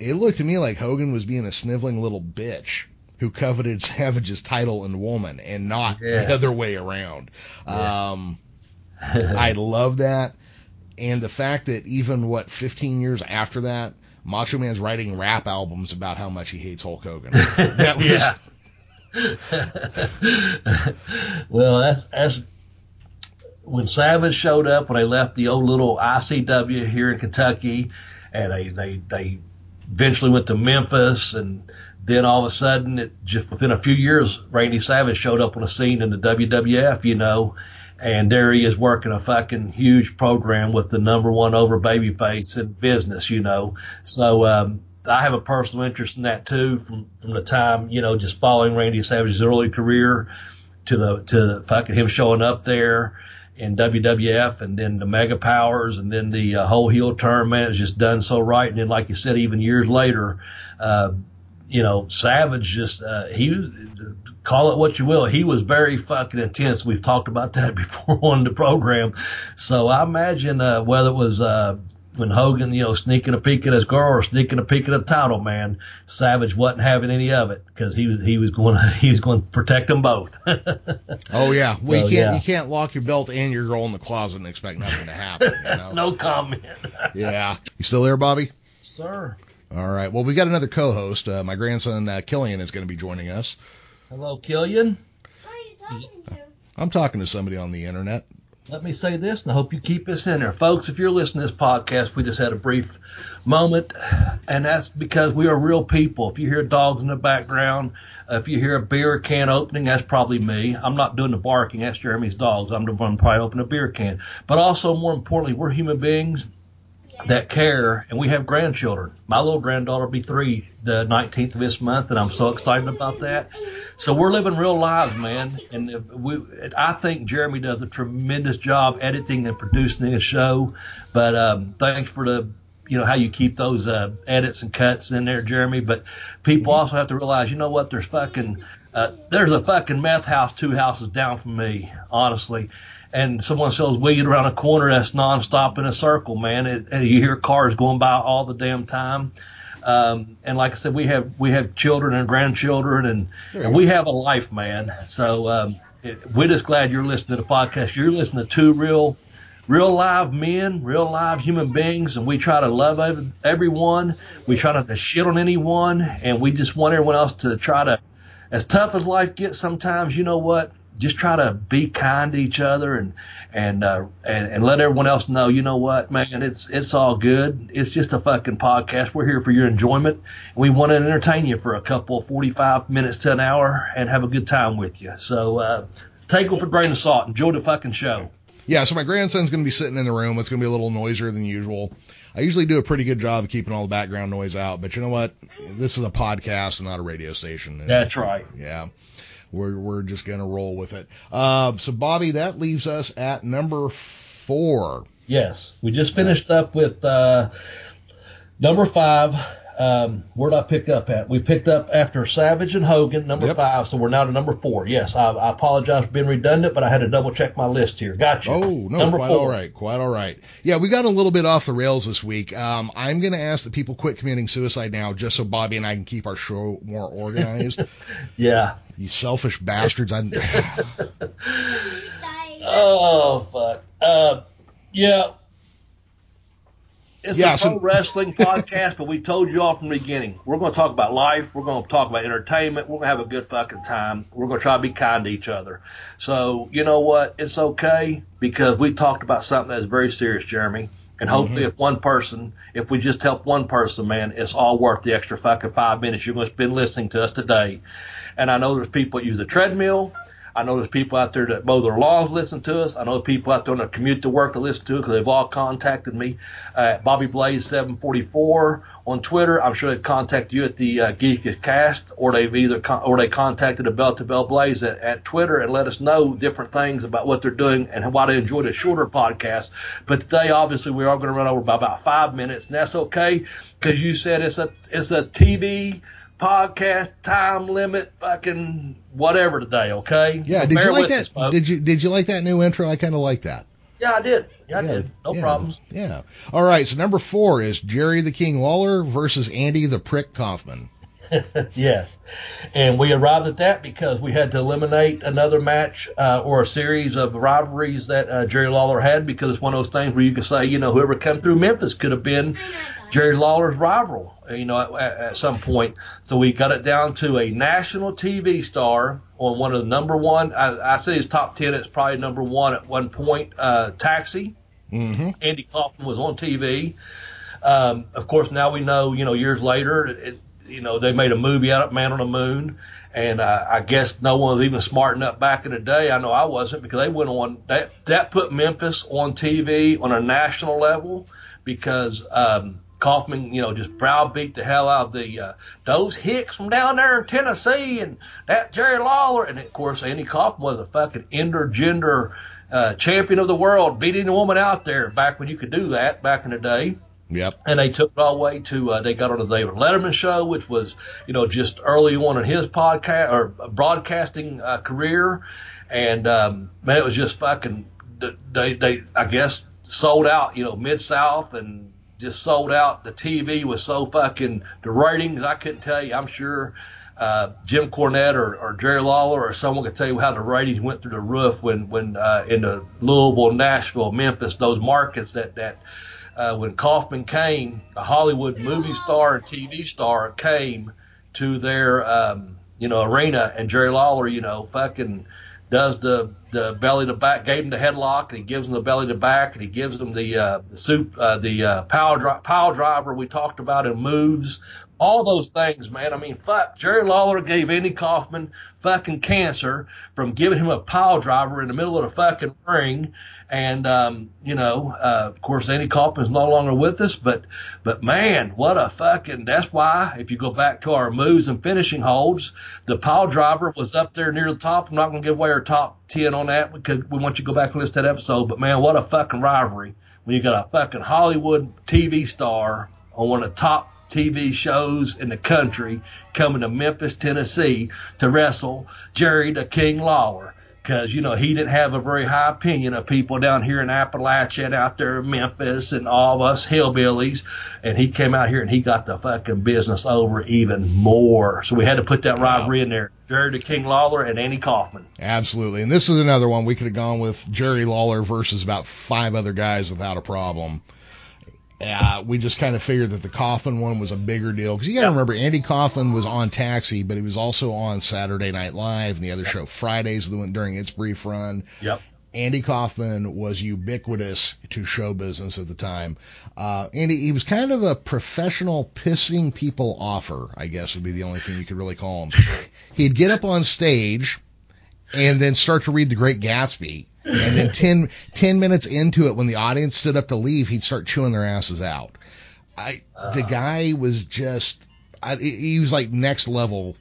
it looked to me like Hogan was being a sniveling little bitch who coveted Savage's title and woman, and not Yeah. the other way around. Yeah. Um, I love that, and the fact that even what 15 years after that. Macho Man's writing rap albums about how much he hates Hulk Hogan. That was Yeah. well, that's that's when Savage showed up when they left the old little ICW here in Kentucky, and they they they eventually went to Memphis, and then all of a sudden, it just within a few years, Randy Savage showed up on the scene in the WWF, you know. And there he is working a fucking huge program with the number one over babyface in business, you know. So um, I have a personal interest in that too, from from the time you know just following Randy Savage's early career to the to the fucking him showing up there in WWF, and then the Mega Powers, and then the uh, whole heel turn. Man, it's just done so right. And then, like you said, even years later, uh, you know, Savage just uh, he call it what you will. He was very fucking intense. We've talked about that before on the program. So I imagine uh, whether it was uh, when Hogan, you know, sneaking a peek at his girl or sneaking a peek at a title man, Savage wasn't having any of it because he was he was going to he was going to protect them both. Oh yeah. Well, So, you can't yeah. you can't lock your belt and your girl in the closet and expect nothing to happen. You know? no comment, Yeah. You still there, Bobby? sir. All right. Well, we got another co-host. Uh, my grandson uh, Killian is going to be joining us. Hello, Killian. Who are you talking to? I'm talking to somebody on the internet. Let me say this, and I hope you keep this in there. Folks, if you're listening to this podcast, we just had a brief moment, and that's because we are real people. If you hear dogs in the background, if you hear a beer can opening, that's probably me. I'm not doing the barking, that's Jeremy's dogs. I'm the one probably opening a beer can. But also, more importantly, we're human beings that care, and we have grandchildren. My little granddaughter will be three the 19th of this month, and I'm so excited about that. So we're living real lives, man. And we, I think Jeremy does a tremendous job editing and producing the show. But um, thanks for the, you know, how you keep those uh, edits and cuts in there, Jeremy. But people also have to realize, you know what? There's fucking, uh, there's a fucking meth house two houses down from me, honestly. And someone sells weed around a corner that's nonstop in a circle, man. It, and you hear cars going by all the damn time. Um, and like I said, we have we have children and grandchildren, and, and we have a life, man. So um, it, we're just glad you're listening to the podcast. You're listening to two real, real live men, real live human beings, and we try to love ev- everyone. We try not to shit on anyone, and we just want everyone else to try to, as tough as life gets, sometimes you know what. Just try to be kind to each other and and uh, and and let everyone else know. You know what, man? It's it's all good. It's just a fucking podcast. We're here for your enjoyment. We want to entertain you for a couple of forty five minutes to an hour and have a good time with you. So uh, take it with a grain of salt. Enjoy the fucking show. Yeah. So my grandson's going to be sitting in the room. It's going to be a little noisier than usual. I usually do a pretty good job of keeping all the background noise out, but you know what? This is a podcast and not a radio station. And- That's right. Yeah. We're, we're just going to roll with it. Uh, so Bobby, that leaves us at number four. Yes, we just finished up with uh, number five. Um, where did I pick up at? We picked up after Savage and Hogan, number Yep. five. So we're now to number four. Yes, I, I apologize for being redundant, but I had to double check my list here. Gotcha. Oh, no, number quite four. all right. Quite all right. Yeah, we got a little bit off the rails this week. Um, I'm going to ask that people quit committing suicide now just so Bobby and I can keep our show more organized. Yeah. you selfish bastards. I, He died. Oh fuck. Uh, yeah. It's a pro wrestling podcast, but we told you all from the beginning. We're going to talk about life. We're going to talk about entertainment. We're going to have a good fucking time. We're going to try to be kind to each other. So you know what? It's okay because we talked about something that's very serious, Jeremy. And hopefully, mm-hmm. if one person, if we just help one person, man, it's all worth the extra fucking five minutes you're going to spend listening to us today. And I know there's people that use the treadmill. I know there's people out there that mow their lawns listen to us. I know people out there on their commute to work that listen to us because they've all contacted me at Bobby Blaze 744 on Twitter. I'm sure they've contacted you at the uh, Cast, or they've either con- or they contacted the Bell to Bell Blaze at, at Twitter and let us know different things about what they're doing and why they enjoyed a shorter podcast. But today, obviously, we are going to run over by about five minutes, and that's okay because you said it's a it's a TV podcast time limit, fucking whatever today. Okay? Yeah, did bear you like that? us. Did you did you like that new intro? I kind of like that. Yeah, I did. Yeah, I Yeah, did. No yeah, problems. Yeah. All right. So number four is Jerry the King Lawler versus Andy the Prick Kaufman. yes. And we arrived at that because we had to eliminate another match uh, or a series of rivalries that uh, Jerry Lawler had because it's one of those things where you could say, you know, whoever came through Memphis could have been Jerry Lawler's rival, you know, at, at, some point. So we got it down to a national TV star on one of the number one, I, I say his top 10, it's probably number one at one point, uh, Taxi. Mm-hmm. Andy Kaufman was on TV. Um, of course, now we know, you know, years later, it, you know, they made a movie out of Man on the Moon. And uh, I guess no one was even smart enough back in the day. I know I wasn't because they went on that that put Memphis on TV on a national level because um, Kaufman, you know, just browbeat the hell out of the uh, those hicks from down there in Tennessee and that Jerry Lawler. And of course, Andy Kaufman was a fucking intergender uh, champion of the world, beating a woman out there back when you could do that back in the day Yep. and they took it all the way to uh, they got on the David Letterman show, which was you know just early on in his podcast or broadcasting uh, career, and um, man, it was just fucking they they I guess sold out you know mid South and just sold out. The TV was so fucking the ratings I couldn't tell you. I'm sure. Uh, Jim Cornette or, or Jerry Lawler or someone could tell you how the ratings went through the roof when when uh, in the Louisville, Nashville, Memphis, those markets that that uh, when Kaufman came, a Hollywood movie star and TV star came to their um, you know arena, and Jerry Lawler, you know, fucking does the the belly to back, gave him the headlock, and he gives him the belly to back, and he gives him the uh, the soup, uh, the uh, power dri- power driver we talked about in moves. All those things, man. I mean, fuck. Jerry Lawler gave Andy Kaufman fucking cancer from giving him a pile driver in the middle of the fucking ring. And um, you know, uh, of course, Andy Kaufman's no longer with us, but but man, what a fucking. That's why if you go back to our moves and finishing holds, the pile driver was up there near the top. I'm not going to give away our top ten on that because we want you to go back and listen to that episode. But man, what a fucking rivalry when you got a fucking Hollywood TV star on one of the top TV shows in the country coming to Memphis, Tennessee to wrestle Jerry the King Lawler. Because, you know, he didn't have a very high opinion of people down here in Appalachia and out there in Memphis and all of us hillbillies. And he came out here and he got the fucking business over even more. So we had to put that rivalry in there. Jerry the King Lawler and Andy Kaufman. Absolutely. And this is another one we could have gone with Jerry Lawler versus about five other guys without a problem. Uh, we just kind of figured that the Kaufman one was a bigger deal because you got to remember Andy Kaufman was on Taxi, but he was also on Saturday Night Live and the other show Fridays during its brief run. Yep. Andy Kaufman was ubiquitous to show business at the time. Uh, Andy, he was kind of a professional pissing people offer, I guess would be the only thing you could really call him. He'd get up on stage and then start to read The Great Gatsby. And then 10, 10 minutes into it, when the audience stood up to leave, he'd start chewing their asses out. I, the guy was just, I, he was like next level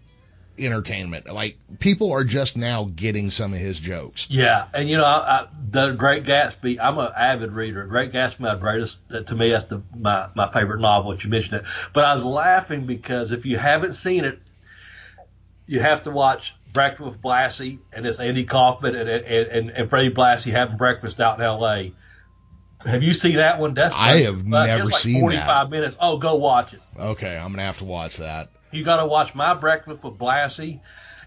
entertainment. Like people are just now getting some of his jokes. Yeah, and you know, I, I, the Great Gatsby. I'm an avid reader. Great Gatsby, my greatest. uh, To me, that's the my my favorite novel. That You mentioned it, but I was laughing because if you haven't seen it, you have to watch Breakfast with Blassie, and it's Andy Kaufman and and and, and Freddie Blassie having breakfast out in L.A. Have you seen that one? That's I have it's never like seen that. 45 minutes. Oh, go watch it. Okay, I'm gonna have to watch that. You got to watch My Breakfast with Blassie.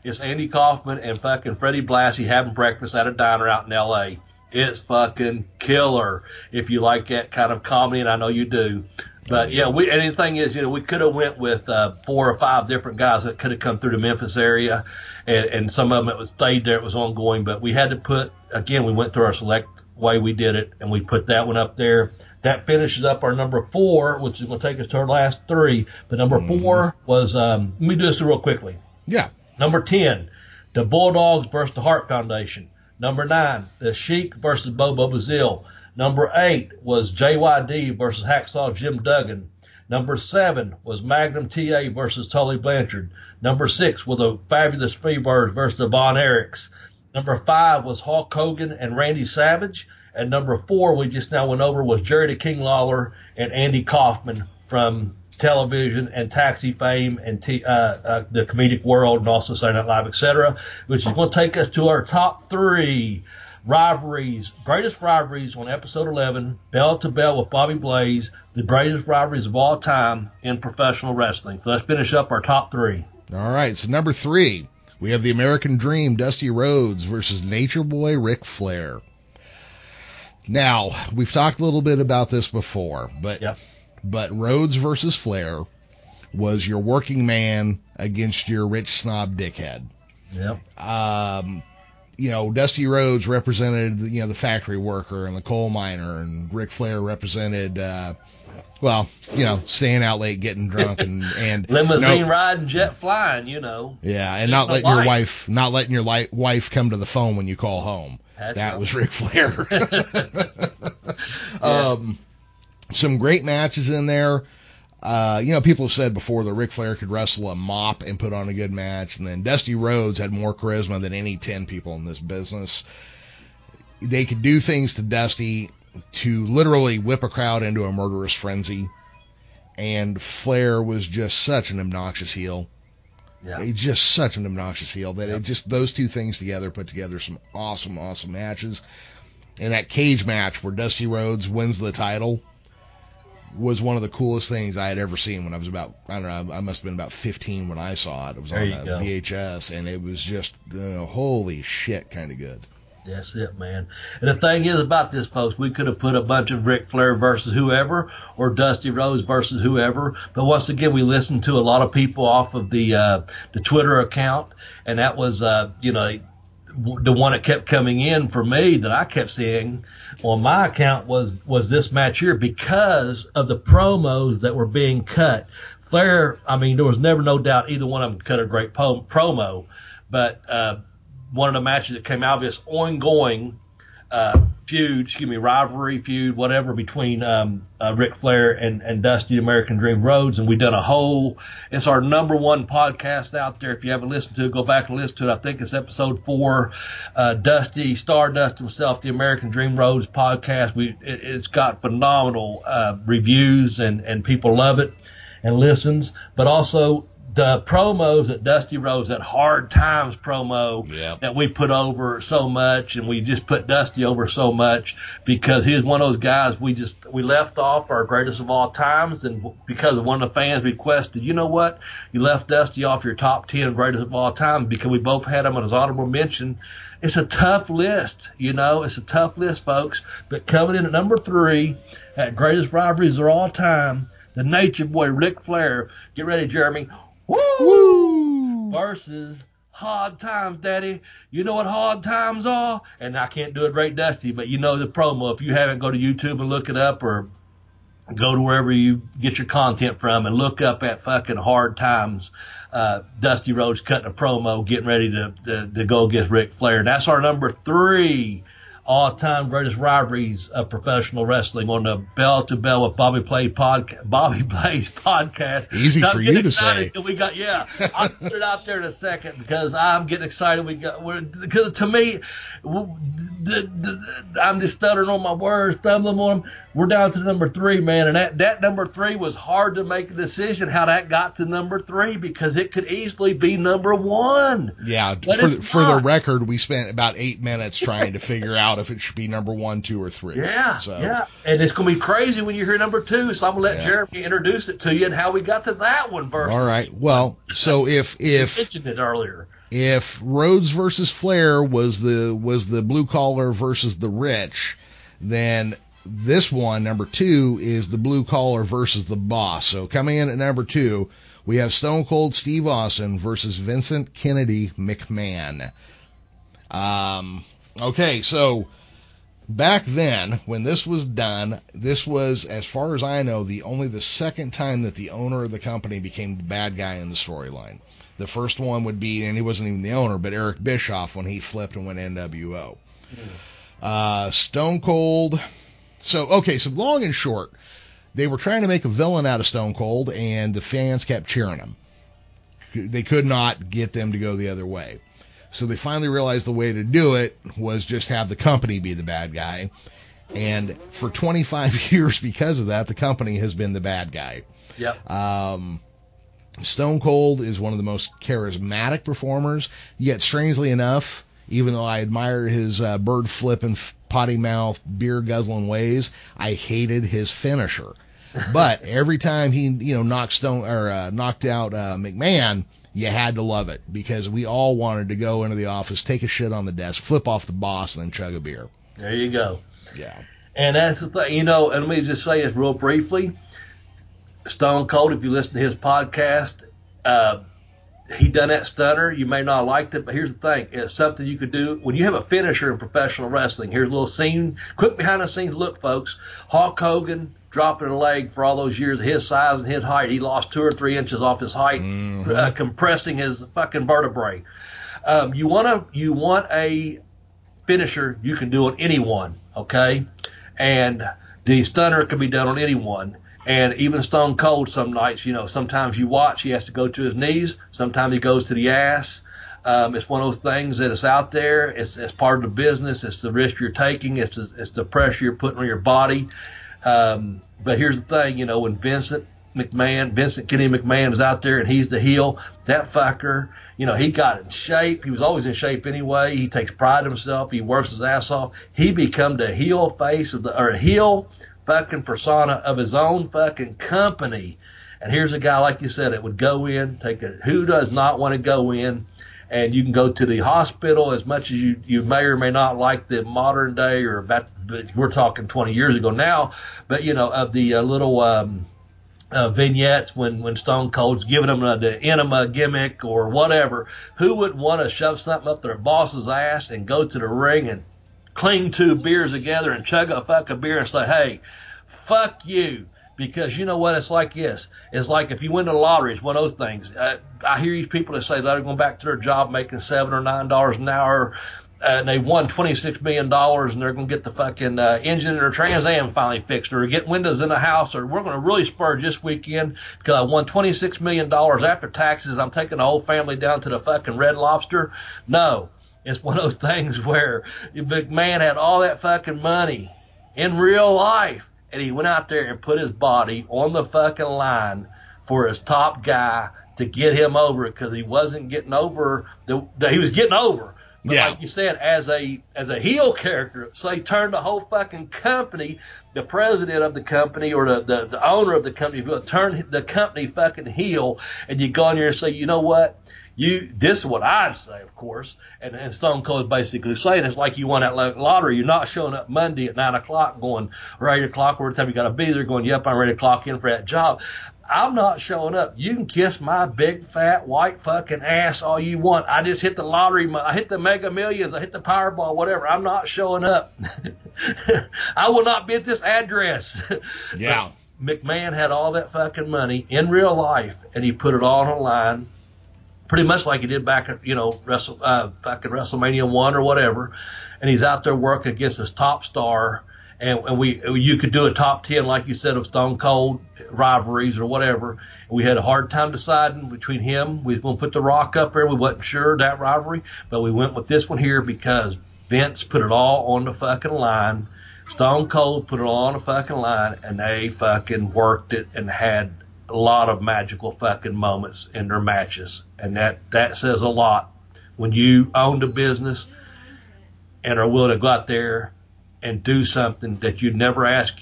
It's Andy Kaufman and fucking Freddie Blassie having breakfast at a diner out in L.A. It's fucking killer if you like that kind of comedy, and I know you do. But yeah, we and the thing is, you know, we could have went with uh, four or five different guys that could have come through the Memphis area, and, and some of them it was stayed there, it was ongoing. But we had to put again, we went through our select way we did it, and we put that one up there. That finishes up our number four, which is going to take us to our last three. But number four was um, let me do this real quickly. Yeah. Number 10, the Bulldogs versus the Hart Foundation. Number 9, the Sheik versus Bobo Brazil. Number 8 was JYD versus Hacksaw Jim Duggan. Number 7 was Magnum TA versus Tully Blanchard. Number 6 were the Fabulous Freebirds versus the Von Erichs. Number 5 was Hulk Hogan and Randy Savage. And number 4 we just now went over was Jerry the King Lawler and Andy Kaufman from television and taxi fame and t- uh, uh, the comedic world and also Saturday Night Live, etc., which is going to take us to our top three rivalries, greatest rivalries on episode 11, bell to bell with Bobby Blaze, the greatest rivalries of all time in professional wrestling. So let's finish up our top three. All right. So number three, we have the American Dream, Dusty Rhodes versus Nature Boy Ric Flair. Now, we've talked a little bit about this before, but Yep. but Rhodes versus Flair was your working man against your rich snob dickhead. Yep. Um, you know, Dusty Rhodes represented, you know, the factory worker and the coal miner, and Ric Flair represented, uh, well, you know, staying out late, getting drunk, and and Limousine no- riding, jet flying, you know. yeah, and not letting your wife. not letting your li- wife come to the phone when you call home. That's that right. was Ric Flair. um, some great matches in there. Uh, you know, people have said before that Ric Flair could wrestle a mop and put on a good match, and then Dusty Rhodes had more charisma than any ten people in this business. They could do things to Dusty to literally whip a crowd into a murderous frenzy, and Flair was just such an obnoxious heel. Yeah. He's just such an obnoxious heel that it just those two things together put together some awesome, awesome matches. And that cage match where Dusty Rhodes wins the title was one of the coolest things I had ever seen when I was about I don't know I must have been about 15 when I saw it. It was There on go. VHS and it was just uh, holy shit kind of good. That's it, man. And the thing is about this, folks, we could have put a bunch of Ric Flair versus whoever, or Dusty Rhodes versus whoever. But once again, we listened to a lot of people off of the uh, the Twitter account, and that was, uh, you know, the one that kept coming in for me that I kept seeing on my account was was this match here because of the promos that were being cut. Flair, I mean, there was never no doubt either one of them cut a great po- promo, but uh, one of the matches that came out this ongoing uh, feud, excuse me, rivalry feud, whatever, between um, uh, Ric Flair and, and Dusty American Dream Rhodes. And we've done a whole, it's our number one podcast out there. If you haven't listened to it, go back and listen to it. I think it's episode four. Uh, Dusty, Stardust himself, the American Dream Rhodes podcast. We, it, it's got phenomenal uh, reviews and, and people love it and listens, but also the promos that Dusty Rhodes, that Hard Times promo Yeah. that we put over so much, and we just put Dusty over so much because he was one of those guys we just we left off our greatest of all times, and because of one of the fans requested, you know what, you left Dusty off your top ten greatest of all time because we both had him on his honorable mention. It's a tough list, you know, it's a tough list, folks. But coming in at number three, at greatest rivalries of all time, the Nature Boy Ric Flair. Get ready, Jeremy. Woo! Versus Hard Times, Daddy. You know what hard times are? And I can't do it right, Dusty, but you know the promo. If you haven't, go to YouTube and look it up or go to wherever you get your content from and look up at fucking hard times. Uh, Dusty Rhodes cutting a promo, getting ready to, to, to go against Ric Flair. That's our number three all-time greatest rivalries of professional wrestling on the Bell to Bell with Bobby Play podcast, Bobby Blaze podcast. Easy Now, for you to say. We got yeah. I'll put it out there in a second because I'm getting excited. We got we're because to me, w- the, the, I'm just stuttering on my words, stumbling on them. We're down to number three, man, and that that number three was hard to make a decision how that got to number three because it could easily be number one. Yeah, But for, for the record, we spent about eight minutes trying to figure out if it should be number one, two, or three. Yeah, So, yeah, and it's gonna be crazy when you hear number two. So I'm gonna let Yeah. Jeremy introduce it to you and how we got to that one versus. All right. Well, so if You if mentioned it earlier. If Rhodes versus Flair was the was the blue collar versus the rich, then this one number two is the blue collar versus the boss. So coming in at number two, we have Stone Cold Steve Austin versus Vincent Kennedy McMahon. Um, okay, so back then when this was done, this was, as far as I know, the only the second time that the owner of the company became the bad guy in the storyline. The first one would be, and he wasn't even the owner, but Eric Bischoff when he flipped and went NWO. Uh, Stone Cold. So okay, so long and short, they were trying to make a villain out of Stone Cold, and the fans kept cheering him. They could not get them to go the other way. So they finally realized the way to do it was just have the company be the bad guy. And for 25 years, because of that, the company has been the bad guy. Yep. Um, Stone Cold is one of the most charismatic performers. Yet, strangely enough, even though I admire his uh, bird flipping, potty mouth, beer guzzling ways, I hated his finisher. But every time he, you know, knocked Stone or uh, knocked out uh, McMahon, you had to love it because we all wanted to go into the office, take a shit on the desk, flip off the boss, and then chug a beer. There you go. Yeah. And that's the thing, you know, and let me just say this real briefly. Stone Cold, if you listen to his podcast, uh, he done that stunner. You may not have liked it, but here's the thing. It's something you could do when you have a finisher in professional wrestling. Here's a little scene, quick behind the scenes look, folks. Hulk Hogan dropping a leg for all those years, his size and his height. He lost two or three inches off his height, uh, compressing his fucking vertebrae. Um, you want to, you want a finisher you can do on anyone, okay? And the stunner can be done on anyone. And even Stone Cold, some nights, you know, sometimes you watch, he has to go to his knees. Sometimes he goes to the ass. Um, it's one of those things that is out there. It's, it's part of the business. It's the risk you're taking. It's the, it's the pressure you're putting on your body. Um, but here's the thing, you know, when Vincent McMahon, Vincent Kenny McMahon is out there and he's the heel, that fucker, you know, he got in shape. He was always in shape anyway. He takes pride in himself. He works his ass off. He become the heel face of the, or heel fucking persona of his own fucking company. And here's a guy, like you said, that would go in, take a, who does not want to go in and you can go to the hospital as much as you, you may or may not like the modern day or about, we're talking 20 years ago now, but you know, of the uh, little, um, uh, vignettes when, when Stone Cold's giving them the enema gimmick or whatever. Who would want to shove something up their boss's ass and go to the ring and cling two beers together and chug a fuck a beer and say, hey, fuck you. Because you know what it's like Yes, It's like if you win the lottery, it's one of those things. Uh, I hear these people that say they're going back to their job making seven or nine dollars an hour, uh, and they won twenty six million dollars, and they're going to get the fucking uh, engine in their Trans Am finally fixed, or get windows in the house, or we're going to really spurge this weekend because I won twenty six million dollars after taxes. I'm taking the whole family down to the fucking Red Lobster. No, it's one of those things where the McMahon had all that fucking money in real life, and he went out there and put his body on the fucking line for his top guy to get him over because he wasn't getting over the, the he was getting over. But Yeah. like you said, as a as a heel character, so he turned the whole fucking company, the president of the company or the, the, the owner of the company, turn the company fucking heel, and you go in there and say, you know what? You this is what I'd say, of course, and, and Stone Cold is basically saying it's like you won that lo- lottery. You're not showing up Monday at nine o'clock, going or eight o'clock, or the time you got to be there, going, yep, I'm ready to clock in for that job. I'm not showing up. You can kiss my big fat white fucking ass all you want. I just hit the lottery. I hit the Mega Millions. I hit the Powerball. Whatever. I'm not showing up. I will not be at this address. Yeah. McMahon had all that fucking money in real life, and he put it all on the line, pretty much like he did back at you know Wrestle, uh, fucking WrestleMania one or whatever. And he's out there working against his top star, and, and we you could do a top ten like you said of Stone Cold rivalries or whatever. We had a hard time deciding between him. We was going to put the Rock up there. We wasn't sure that rivalry, but we went with this one here because Vince put it all on the fucking line. Stone Cold put it all on the fucking line, and they fucking worked it and had a lot of magical fucking moments in their matches, and that that says a lot. When you own the business and are willing to go out there and do something that you'd never ask,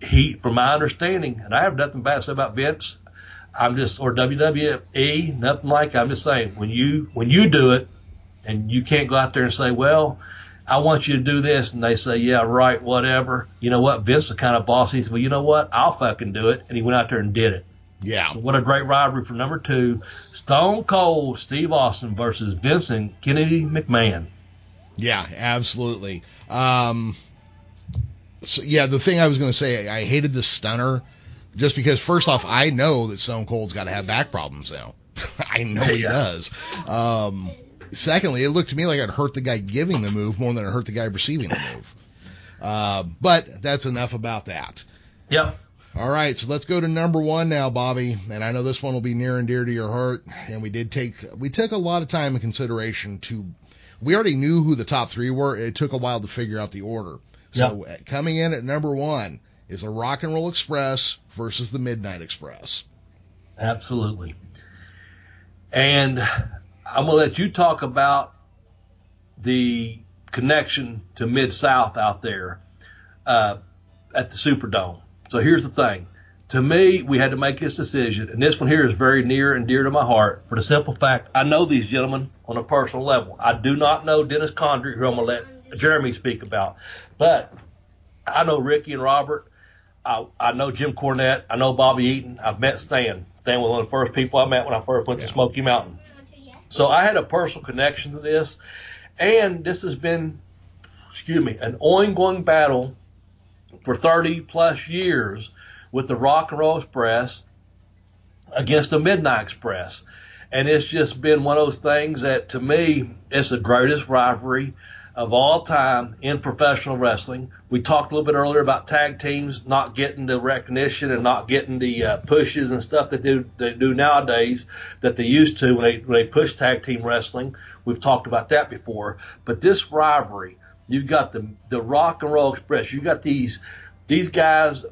he, from my understanding, and I have nothing bad to say about Vince. I'm just or WWE, nothing like. I'm just saying when you when you do it, and you can't go out there and say, well, I want you to do this, and they say, yeah, right, whatever. You know what? Vince is kind of boss, He said, well, you know what? I'll fucking do it, and he went out there and did it. Yeah. So what a great rivalry for number two, Stone Cold Steve Austin versus Vincent Kennedy McMahon. Yeah, absolutely. Um, so yeah, the thing I was going to say, I hated the stunner just because first off, I know that Stone Cold's got to have back problems now. I know he Yeah. does. Um, secondly, it looked to me like it hurt the guy giving the move more than it hurt the guy receiving the move. Uh, but that's enough about that. Yep. All right, so let's go to number one now, Bobby. And I know this one will be near and dear to your heart. And we did take we took a lot of time and consideration to. We already knew who the top three were. It took a while to figure out the order. So uh, coming in at number one is the Rock and Roll Express versus the Midnight Express. Absolutely. And I'm going to let you talk about the connection to Mid South out there uh, at the Superdome. So here's the thing. To me, we had to make this decision, and this one here is very near and dear to my heart for the simple fact I know these gentlemen on a personal level. I do not know Dennis Condrey, who I'm going to let Jeremy speak about, but I know Ricky and Robert. I, I know Jim Cornette. I know Bobby Eaton. I've met Stan. Stan was one of the first people I met when I first went to Smoky Mountain. So I had a personal connection to this, and this has been, excuse me, an ongoing battle for 30 plus years with the Rock and Roll Express against the Midnight Express. And it's just been one of those things that to me, it's the greatest rivalry of all time in professional wrestling. We talked a little bit earlier about tag teams not getting the recognition and not getting the uh, pushes and stuff that they do, they do nowadays that they used to when they, when they push tag team wrestling. We've talked about that before. But this rivalry, you've got the, the Rock and Roll Express. you've got these, these guys, uh,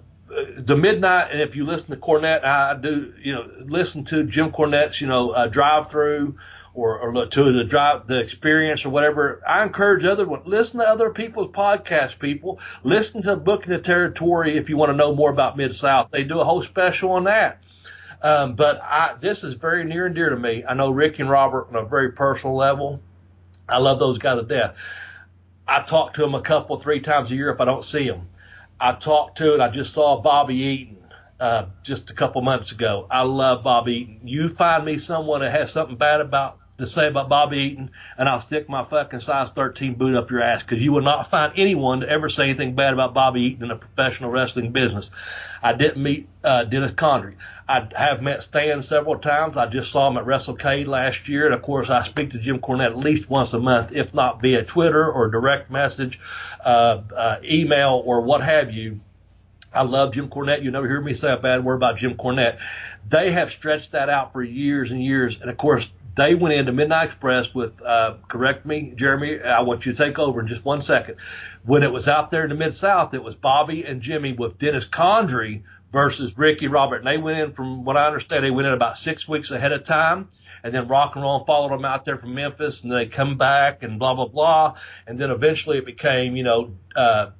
the midnight, and if you listen to Cornette, I do, you know, listen to Jim Cornette's, you know, uh, drive through or, or to the drive, the experience or whatever. I encourage other one, listen to other people's podcasts, people. Listen to Booking the Territory if you want to know more about Mid South. They do a whole special on that. Um, but I, this is very near and dear to me. I know Rick and Robert on a very personal level. I love those guys to death. I talk to them a couple, three times a year if I don't see them. I talked to it. I just saw Bobby Eaton uh, just a couple months ago. I love Bobby Eaton. You find me someone that has something bad about to say about Bobby Eaton, and I'll stick my fucking size 13 boot up your ass because you will not find anyone to ever say anything bad about Bobby Eaton in the professional wrestling business. I didn't meet uh, Dennis Condrey. I have met Stan several times. I just saw him at WrestleCade last year, and of course, I speak to Jim Cornette at least once a month, if not via Twitter or direct message, uh, uh, email, or what have you. I love Jim Cornette. You never hear me say a bad word about Jim Cornette. They have stretched that out for years and years, and of course, they went into Midnight Express with, uh, correct me, Jeremy, I want you to take over in just one second. When it was out there in the Mid South, it was Bobby and Jimmy with Dennis Condrey versus Ricky Robert. And they went in, from what I understand, they went in about six weeks ahead of time. And then Rock and Roll followed them out there from Memphis, and they come back and blah blah blah. And then eventually it became, you know, uh,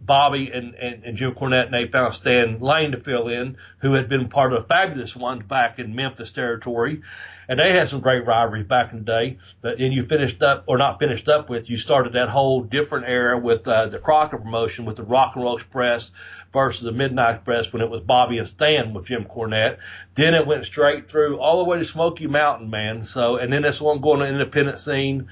Bobby and, and, and Jim Cornette, and they found Stan Lane to fill in, who had been part of the Fabulous Ones back in Memphis territory. And they had some great rivalries back in the day. But then you finished up, or not finished up with, you started that whole different era with uh, the Crockett promotion with the Rock and Roll Express versus the Midnight Express when it was Bobby and Stan with Jim Cornette. Then it went straight through all the way to Smoky Mountain, man. So, and then this one going to independent scene.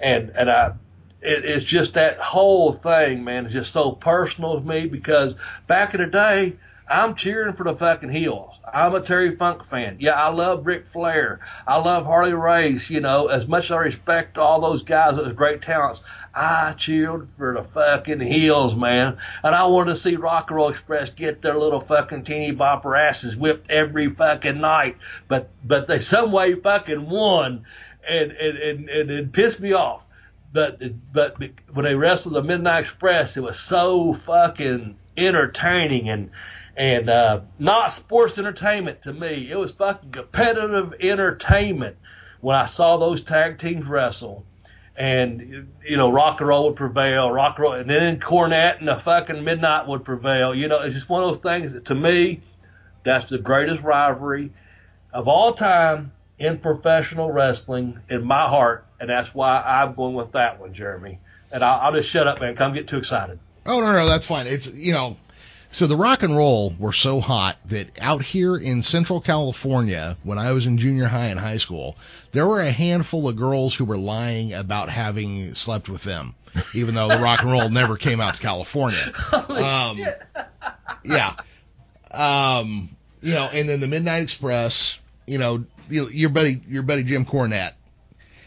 And, and I, it, it's just that whole thing, man, is just so personal to me because back in the day, I'm cheering for the fucking heels. I'm a Terry Funk fan. Yeah, I love Ric Flair. I love Harley Race. You know, as much as I respect all those guys was great talents, I cheered for the fucking heels, man. And I wanted to see Rock and Roll Express get their little fucking teeny bopper asses whipped every fucking night. But but they some way fucking won, and and and, and it pissed me off but but when they wrestled the Midnight Express, it was so fucking entertaining and and uh, not sports entertainment to me. It was fucking competitive entertainment when I saw those tag teams wrestle. And you know, rock and roll would prevail, rock and roll, and then Cornette and the fucking Midnight would prevail. You know, it's just one of those things that to me, that's the greatest rivalry of all time in professional wrestling in my heart, and that's why I'm going with that one, Jeremy. And I'll, I'll just shut up, man. Come get too excited. Oh no, no, that's fine. It's you know, so the rock and roll were so hot that out here in Central California, when I was in junior high and high school, there were a handful of girls who were lying about having slept with them, even though the rock and roll never came out to California. Um, yeah. Um, you know, and then the Midnight Express, you know, your buddy, your buddy Jim Cornette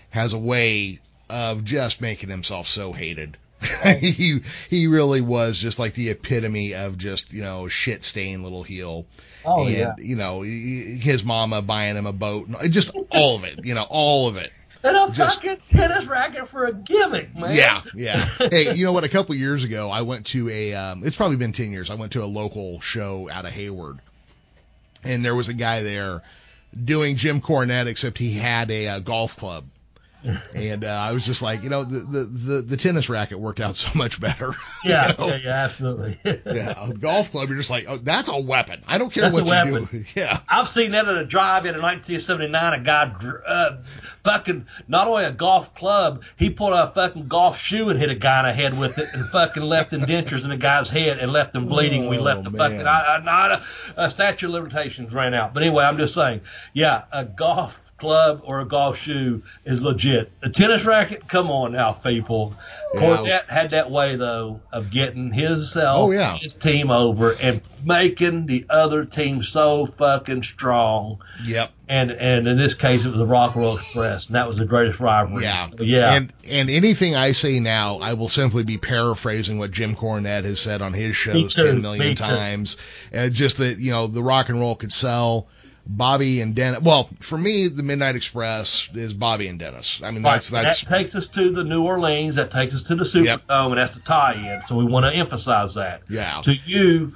has a way of just making himself so hated. he he really was just like the epitome of just you know shit stained little heel. Oh and, yeah. You know he- his mama buying him a boat, and just all of it. You know all of it. And a Just- fucking tennis racket for a gimmick, man. Yeah, yeah. hey, you know what? A couple years ago, I went to a. Um, it's probably been ten years. I went to a local show out of Hayward, and there was a guy there doing Jim Cornette, except he had a, uh golf club. And uh, I was just like, you know, the, the the the tennis racket worked out so much better. Yeah, You know? yeah, yeah, absolutely. yeah. A golf club, you're just like, oh, that's a weapon. I don't care That's what a you weapon. do. Yeah. I've seen that at a drive-in in 1979. A guy, uh, fucking, not only a golf club, he pulled a fucking golf shoe and hit a guy in the head with it, and fucking left indentures in the guy's head and left him bleeding. we Oh, left the man. fucking, I, I, not a, a statute of limitations ran out. But anyway, I'm just saying, yeah, a golf club or a golf shoe is legit. A tennis racket, come on now, people. Yeah. Cornette had that way though of getting himself, Oh, yeah. his team over, and making the other team so fucking strong. Yep. And and in this case, it was the Rock and Roll Express, and that was the greatest rivalry. Yeah. So, yeah. And and anything I say now, I will simply be paraphrasing what Jim Cornette has said on his shows too, ten million times. Uh, just that you know the rock and roll could sell. Bobby and Dennis. Well, for me, the Midnight Express is Bobby and Dennis. I mean, that's Right, that's that takes us to the New Orleans. That takes us to the Superdome, Yep. and that's the tie-in. So we want to emphasize that. yeah, To you,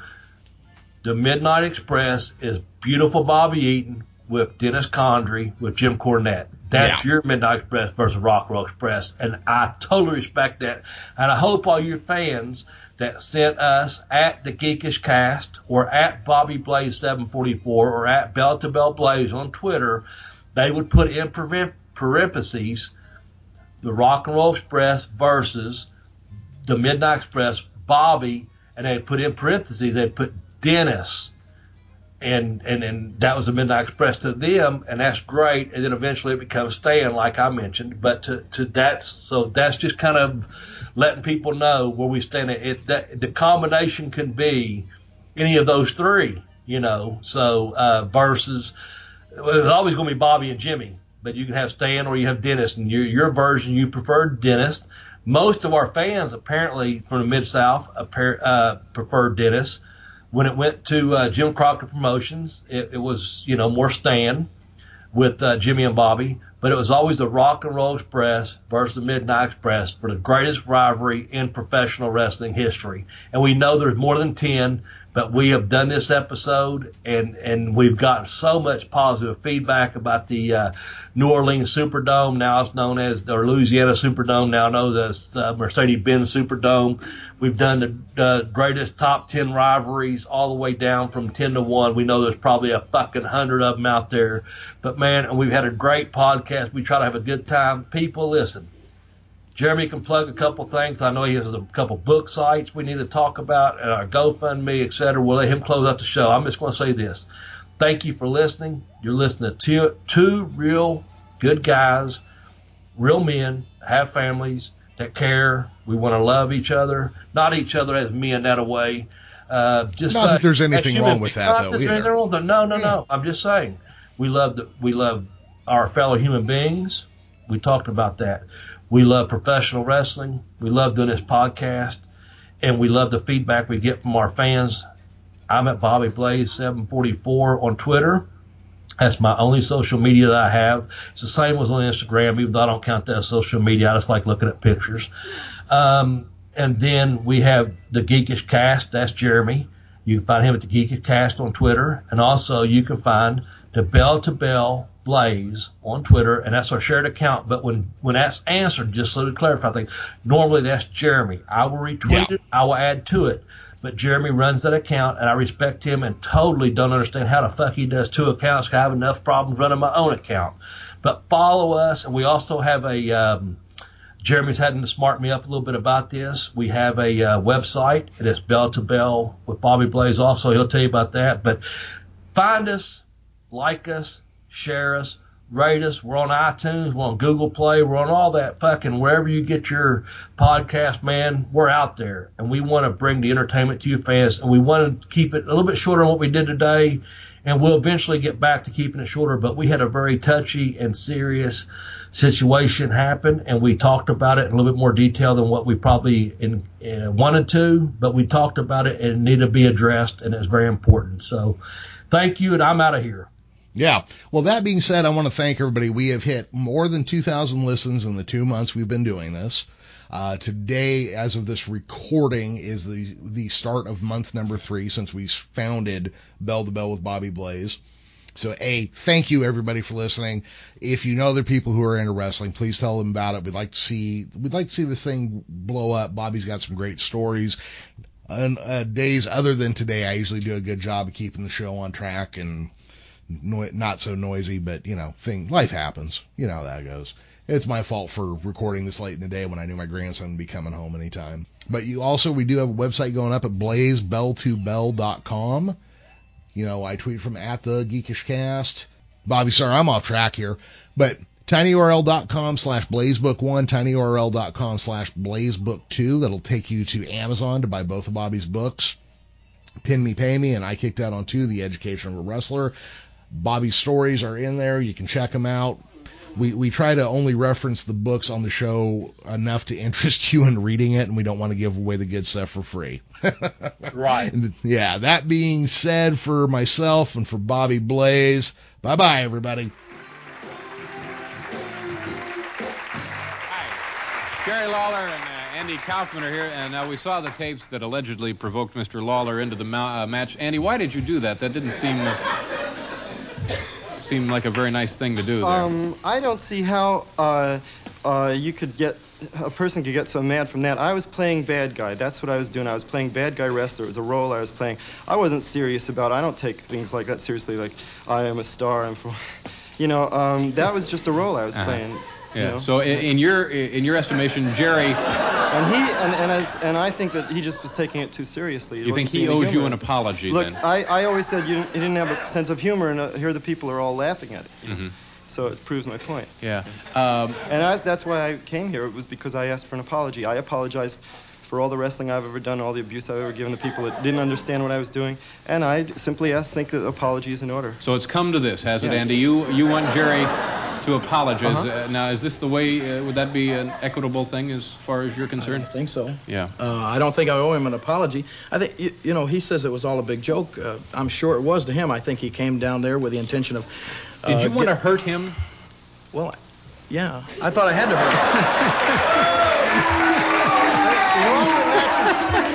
the Midnight Express is beautiful Bobby Eaton with Dennis Condrey with Jim Cornette. That's Yeah. your Midnight Express versus Rock Roll Express, and I totally respect that. And I hope all your fans that sent us at the Geekish Cast or at Bobby Blaze 744 or at Bell to Bell Blaze on Twitter, they would put in parentheses the Rock and Roll Express versus the Midnight Express, Bobby, and they'd put in parentheses, they'd put Dennis. And, and and that was the Midnight Express to them, and that's great. And then eventually it becomes Stan, like I mentioned. But to, to that, so that's just kind of letting people know where we stand. That the combination can be any of those three, you know. So uh, versus it's always going to be Bobby and Jimmy, but you can have Stan or you have Dennis, and your your version you prefer Dennis. Most of our fans apparently from the mid South uh, preferred Dennis. When it went to uh, Jim Crockett Promotions, it, it was you know more Stan with uh, Jimmy and Bobby, but it was always the Rock and Roll Express versus the Midnight Express for the greatest rivalry in professional wrestling history. And we know there's more than 10, but we have done this episode and, and we've gotten so much positive feedback about the uh, New Orleans Superdome. Now it's known as, or Louisiana Superdome, now known as uh, Mercedes-Benz Superdome. We've done the, the greatest top 10 rivalries all the way down from 10 to 1. We know there's probably a fucking hundred of them out there. But man, and we've had a great podcast. We try to have a good time. People, listen. Jeremy can plug a couple things. I know he has a couple book sites we need to talk about, and our GoFundMe, et cetera. We'll let him close out the show. I'm just going to say this. Thank you for listening. You're listening to two, real good guys, real men, have families that care. We want to love each other, not each other as men and that away. Uh, just Not that uh, there's anything wrong with that, though, either. anything wrong with that. No, no, no. I'm just saying we love the, we love our fellow human beings. We talked about that. We love professional wrestling. We love doing this podcast, and we love the feedback we get from our fans. I'm at Bobby Blaze 744 on Twitter. That's my only social media that I have. It's the same as on Instagram, even though I don't count that as social media. I just like looking at pictures. Um, and then we have the Geekish Cast. That's Jeremy. You can find him at the Geekish Cast on Twitter, and also you can find the Bell to Bell Blaze on Twitter, and that's our shared account. But when when that's answered, just so to clarify things, normally that's Jeremy. I will retweet Yeah. it. I will add to it. but Jeremy runs that account, and I respect him and totally don't understand how the fuck he does two accounts. 'cause I have enough problems running my own account. But follow us, and we also have a. Um, Jeremy's having to smart me up a little bit about this. We have a uh, website. It is Bell to Bell with Bobby Blaze. Also, he'll tell you about that. But find us, like us, share us, rate us. We're on iTunes, we're on Google Play, we're on all that fucking wherever you get your podcast, man. We're out there, and we want to bring the entertainment to you fans, and we want to keep it a little bit shorter than what we did today. And we'll eventually get back to keeping it shorter, but we had a very touchy and serious situation happen, and we talked about it in a little bit more detail than what we probably in, uh, wanted to, but we talked about it and it needed to be addressed, and it's very important. So, thank you, and I'm out of here. Yeah. Well, that being said, I want to thank everybody. We have hit more than 2,000 listens in the two months we've been doing this. Uh, today, as of this recording, is the the start of month number three since we founded Bell to Bell with Bobby Blaze. So, a thank you everybody for listening. If you know other people who are into wrestling, please tell them about it. We'd like to see we'd like to see this thing blow up. Bobby's got some great stories. On uh, days other than today, I usually do a good job of keeping the show on track and no, not so noisy, but you know, thing life happens. You know how that goes. It's my fault for recording this late in the day when I knew my grandson would be coming home anytime. But you also we do have a website going up at blazebell2bell.com. You know, I tweet from at the geekish cast. Bobby, sorry, I'm off track here, but tinyurl.com slash blazebook1, tinyurl.com slash blazebook2. That'll take you to Amazon to buy both of Bobby's books. Pin Me Pay Me and I Kicked Out on Two, The Education of a Wrestler. Bobby's stories are in there. You can check them out. We, we try to only reference the books on the show enough to interest you in reading it, and we don't want to give away the good stuff for free. Right. yeah, that being said, for myself and for Bobby Blaze, bye bye, everybody. Hi. Jerry Lawler and uh, Andy Kaufman are here, and uh, we saw the tapes that allegedly provoked Mr. Lawler into the ma- uh, match. Andy, why did you do that? That didn't seem uh, seem like a very nice thing to do there. Um, I don't see how uh, uh, you could get a person could get so mad from that. I was playing bad guy. That's what I was doing. I was playing bad guy wrestler. It was a role I was playing. I wasn't serious about. it. I don't take things like that seriously. Like I am a star. I'm from, you know. Um, that was just a role I was Uh-huh. playing. You yeah. know. So in, in your in your estimation, Jerry, and he and and, as, and I think that he just was taking it too seriously. He you think he owes you an apology Look, then? I, I always said you didn't, he didn't have a sense of humor, and uh, here the people are all laughing at it. Mhm. So it proves my point. Yeah. Um, And I, that's why I came here. It was because I asked for an apology. I apologized for all the wrestling I've ever done, all the abuse I've ever given to people that didn't understand what I was doing. And I simply asked, think that apology is in order. so it's come to this, has it, Yeah. Andy? You you want Jerry to apologize. Uh-huh. Uh, now, is this the way? Uh, would that be an equitable thing as far as you're I concerned? don't think so. Yeah. Uh, I don't think I owe him an apology. I think, you, you know, he says it was all a big joke. Uh, I'm sure it was to him. I think he came down there with the intention of. Uh, Did you want to hurt him? Well, yeah. I thought I had to hurt him.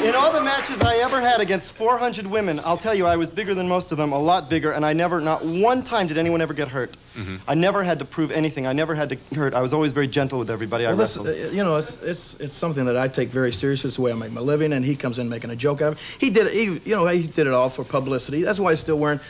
in all the matches I ever had against 400 women, I'll tell you, I was bigger than most of them, a lot bigger, and I never, not one time did anyone ever get hurt. Mm-hmm. I never had to prove anything. I never had to hurt. I was always very gentle with everybody I Well, this, wrestled. uh, you know, it's, it's it's something that I take very seriously. It's the way I make my living, and he comes in making a joke out of it. He did it. He, you know, he did it all for publicity. That's why he's still wearing.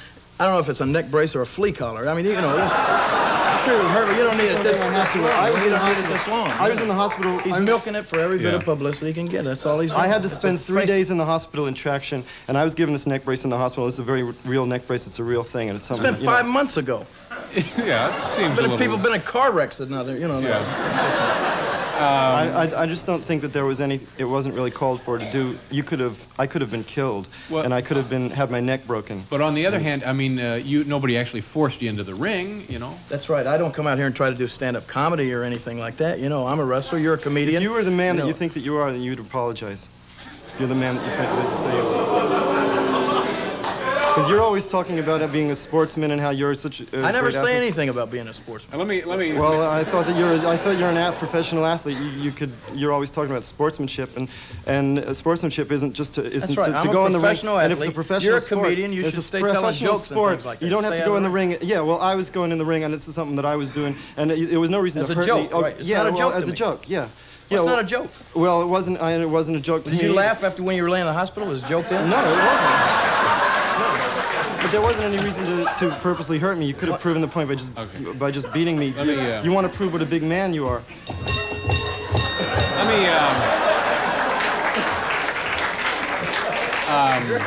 I don't know if it's a neck brace or a flea collar. I mean, you know, this, I'm sure it was hurt, but you don't need it this, Something I this have to- long. I was you in the don't need it hospital. this long. I was in the hospital. He's I was- milking it for every bit Yeah. of publicity he can get. That's all he's doing. I had to It's a spend three face- days in the hospital in traction, and I was given this neck brace in the hospital. It's a very r- real neck brace. It's a real thing, and it's It's something. been you know- five months ago. yeah, it seems a Been, little. people been in car wrecks that now they're, you know. Yeah. I, I, I just don't think that there was any. It wasn't really called for to do. You could have. I could have been killed, Well- and I could have been had my neck broken. But on the other hand, I mean, uh, you nobody actually forced you into the ring, you know. That's right. I don't come out here and try to do stand-up comedy or anything like that. You know, I'm a wrestler. You're a comedian. If you were the man You that know. you think that you are, then you'd apologize. You're the man that you think that you say you are. Because you're always talking about it being a sportsman and how you're such a I never great say athlete. anything about being a sportsman. Let me let me. Well, I thought that you're. I thought you're an at professional athlete. You, you could. You're always talking about sportsmanship, and and uh, sportsmanship isn't just to isn't right. to, to go in the ring. professional And if it's a athlete. professional You're a sport, comedian. You should a stay telling professional jokes and sport. things like that. You don't have to go in the the ring. Yeah. Well, I was going in the ring, and this is something that I was doing, and it, it was no reason As to a hurt joke, me. Oh, right. It's yeah. not a well, joke as a me. joke. Yeah. Yeah, It's not a joke. Well, it wasn't. I, it wasn't a joke to Did me. you laugh after when you were laying in the hospital? Was it a joke then? No, it wasn't. No. But there wasn't any reason to, to purposely hurt me. You could have proven the point by just Okay. by just beating me. Let me, uh, You want to prove what a big man you are. Let me. Um, um,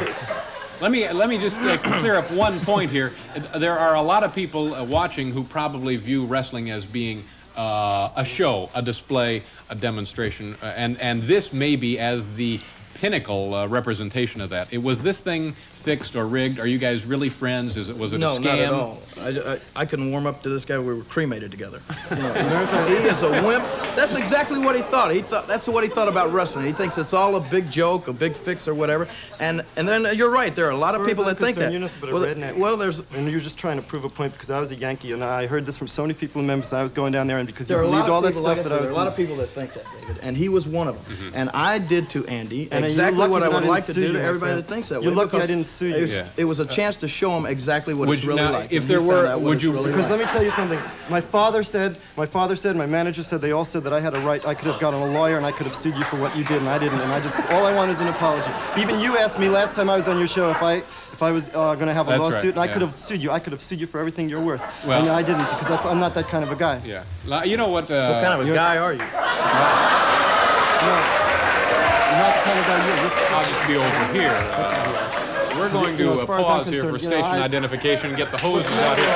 let me let me just uh, clear up one point here. There are a lot of people uh, watching who probably view wrestling as being uh, a show, a display, a demonstration, uh, and and this may be as the pinnacle uh, representation of that. It was this thing fixed or rigged? Are you guys really friends? Is it was it no, a scam? not at all. I, I, I couldn't warm up to this guy. We were cremated together. You know, he is a wimp. That's exactly what he thought. He thought that's what he thought about wrestling. He thinks it's all a big joke, a big fix, or whatever. And and then uh, you're right. There are a lot of As people that think that. You're nothing but a well, redneck. well, there's And you're just trying to prove a point because I was a Yankee and I heard this from so many people in Memphis. I was going down there and because there you are believed all that stuff like I that said, I was. there are a lot of people that think that, David, and he was one of them. Mm-hmm. And I did to Andy And exactly what I would like to do to everybody that thinks that You're way. lucky I didn't sue you. It was, Yeah. it was a chance to show him exactly what Would it's really now, like. if and there were- found out what would you- really Because like. let me tell you something. My father said, my father said, my manager said, they all said that I had a right. I could have gotten a lawyer and I could have sued you for what you did, and I didn't. And I just, all I want is an apology. Even you asked me last time I was on your show if I, if I was uh, going to have a That's lawsuit, right, and I yeah. could have sued you. I could have sued you for everything you're worth. Well- and I didn't because that's, I'm not that kind of a guy. Yeah. Li- You know what? Uh, what kind of a you're- guy are you? No, I'm not the kind of guy you. You're, I'll just be over here. Uh, we're going you know, to uh, far as I'm pause here for concerned, you know, station identification, get the hoses out here.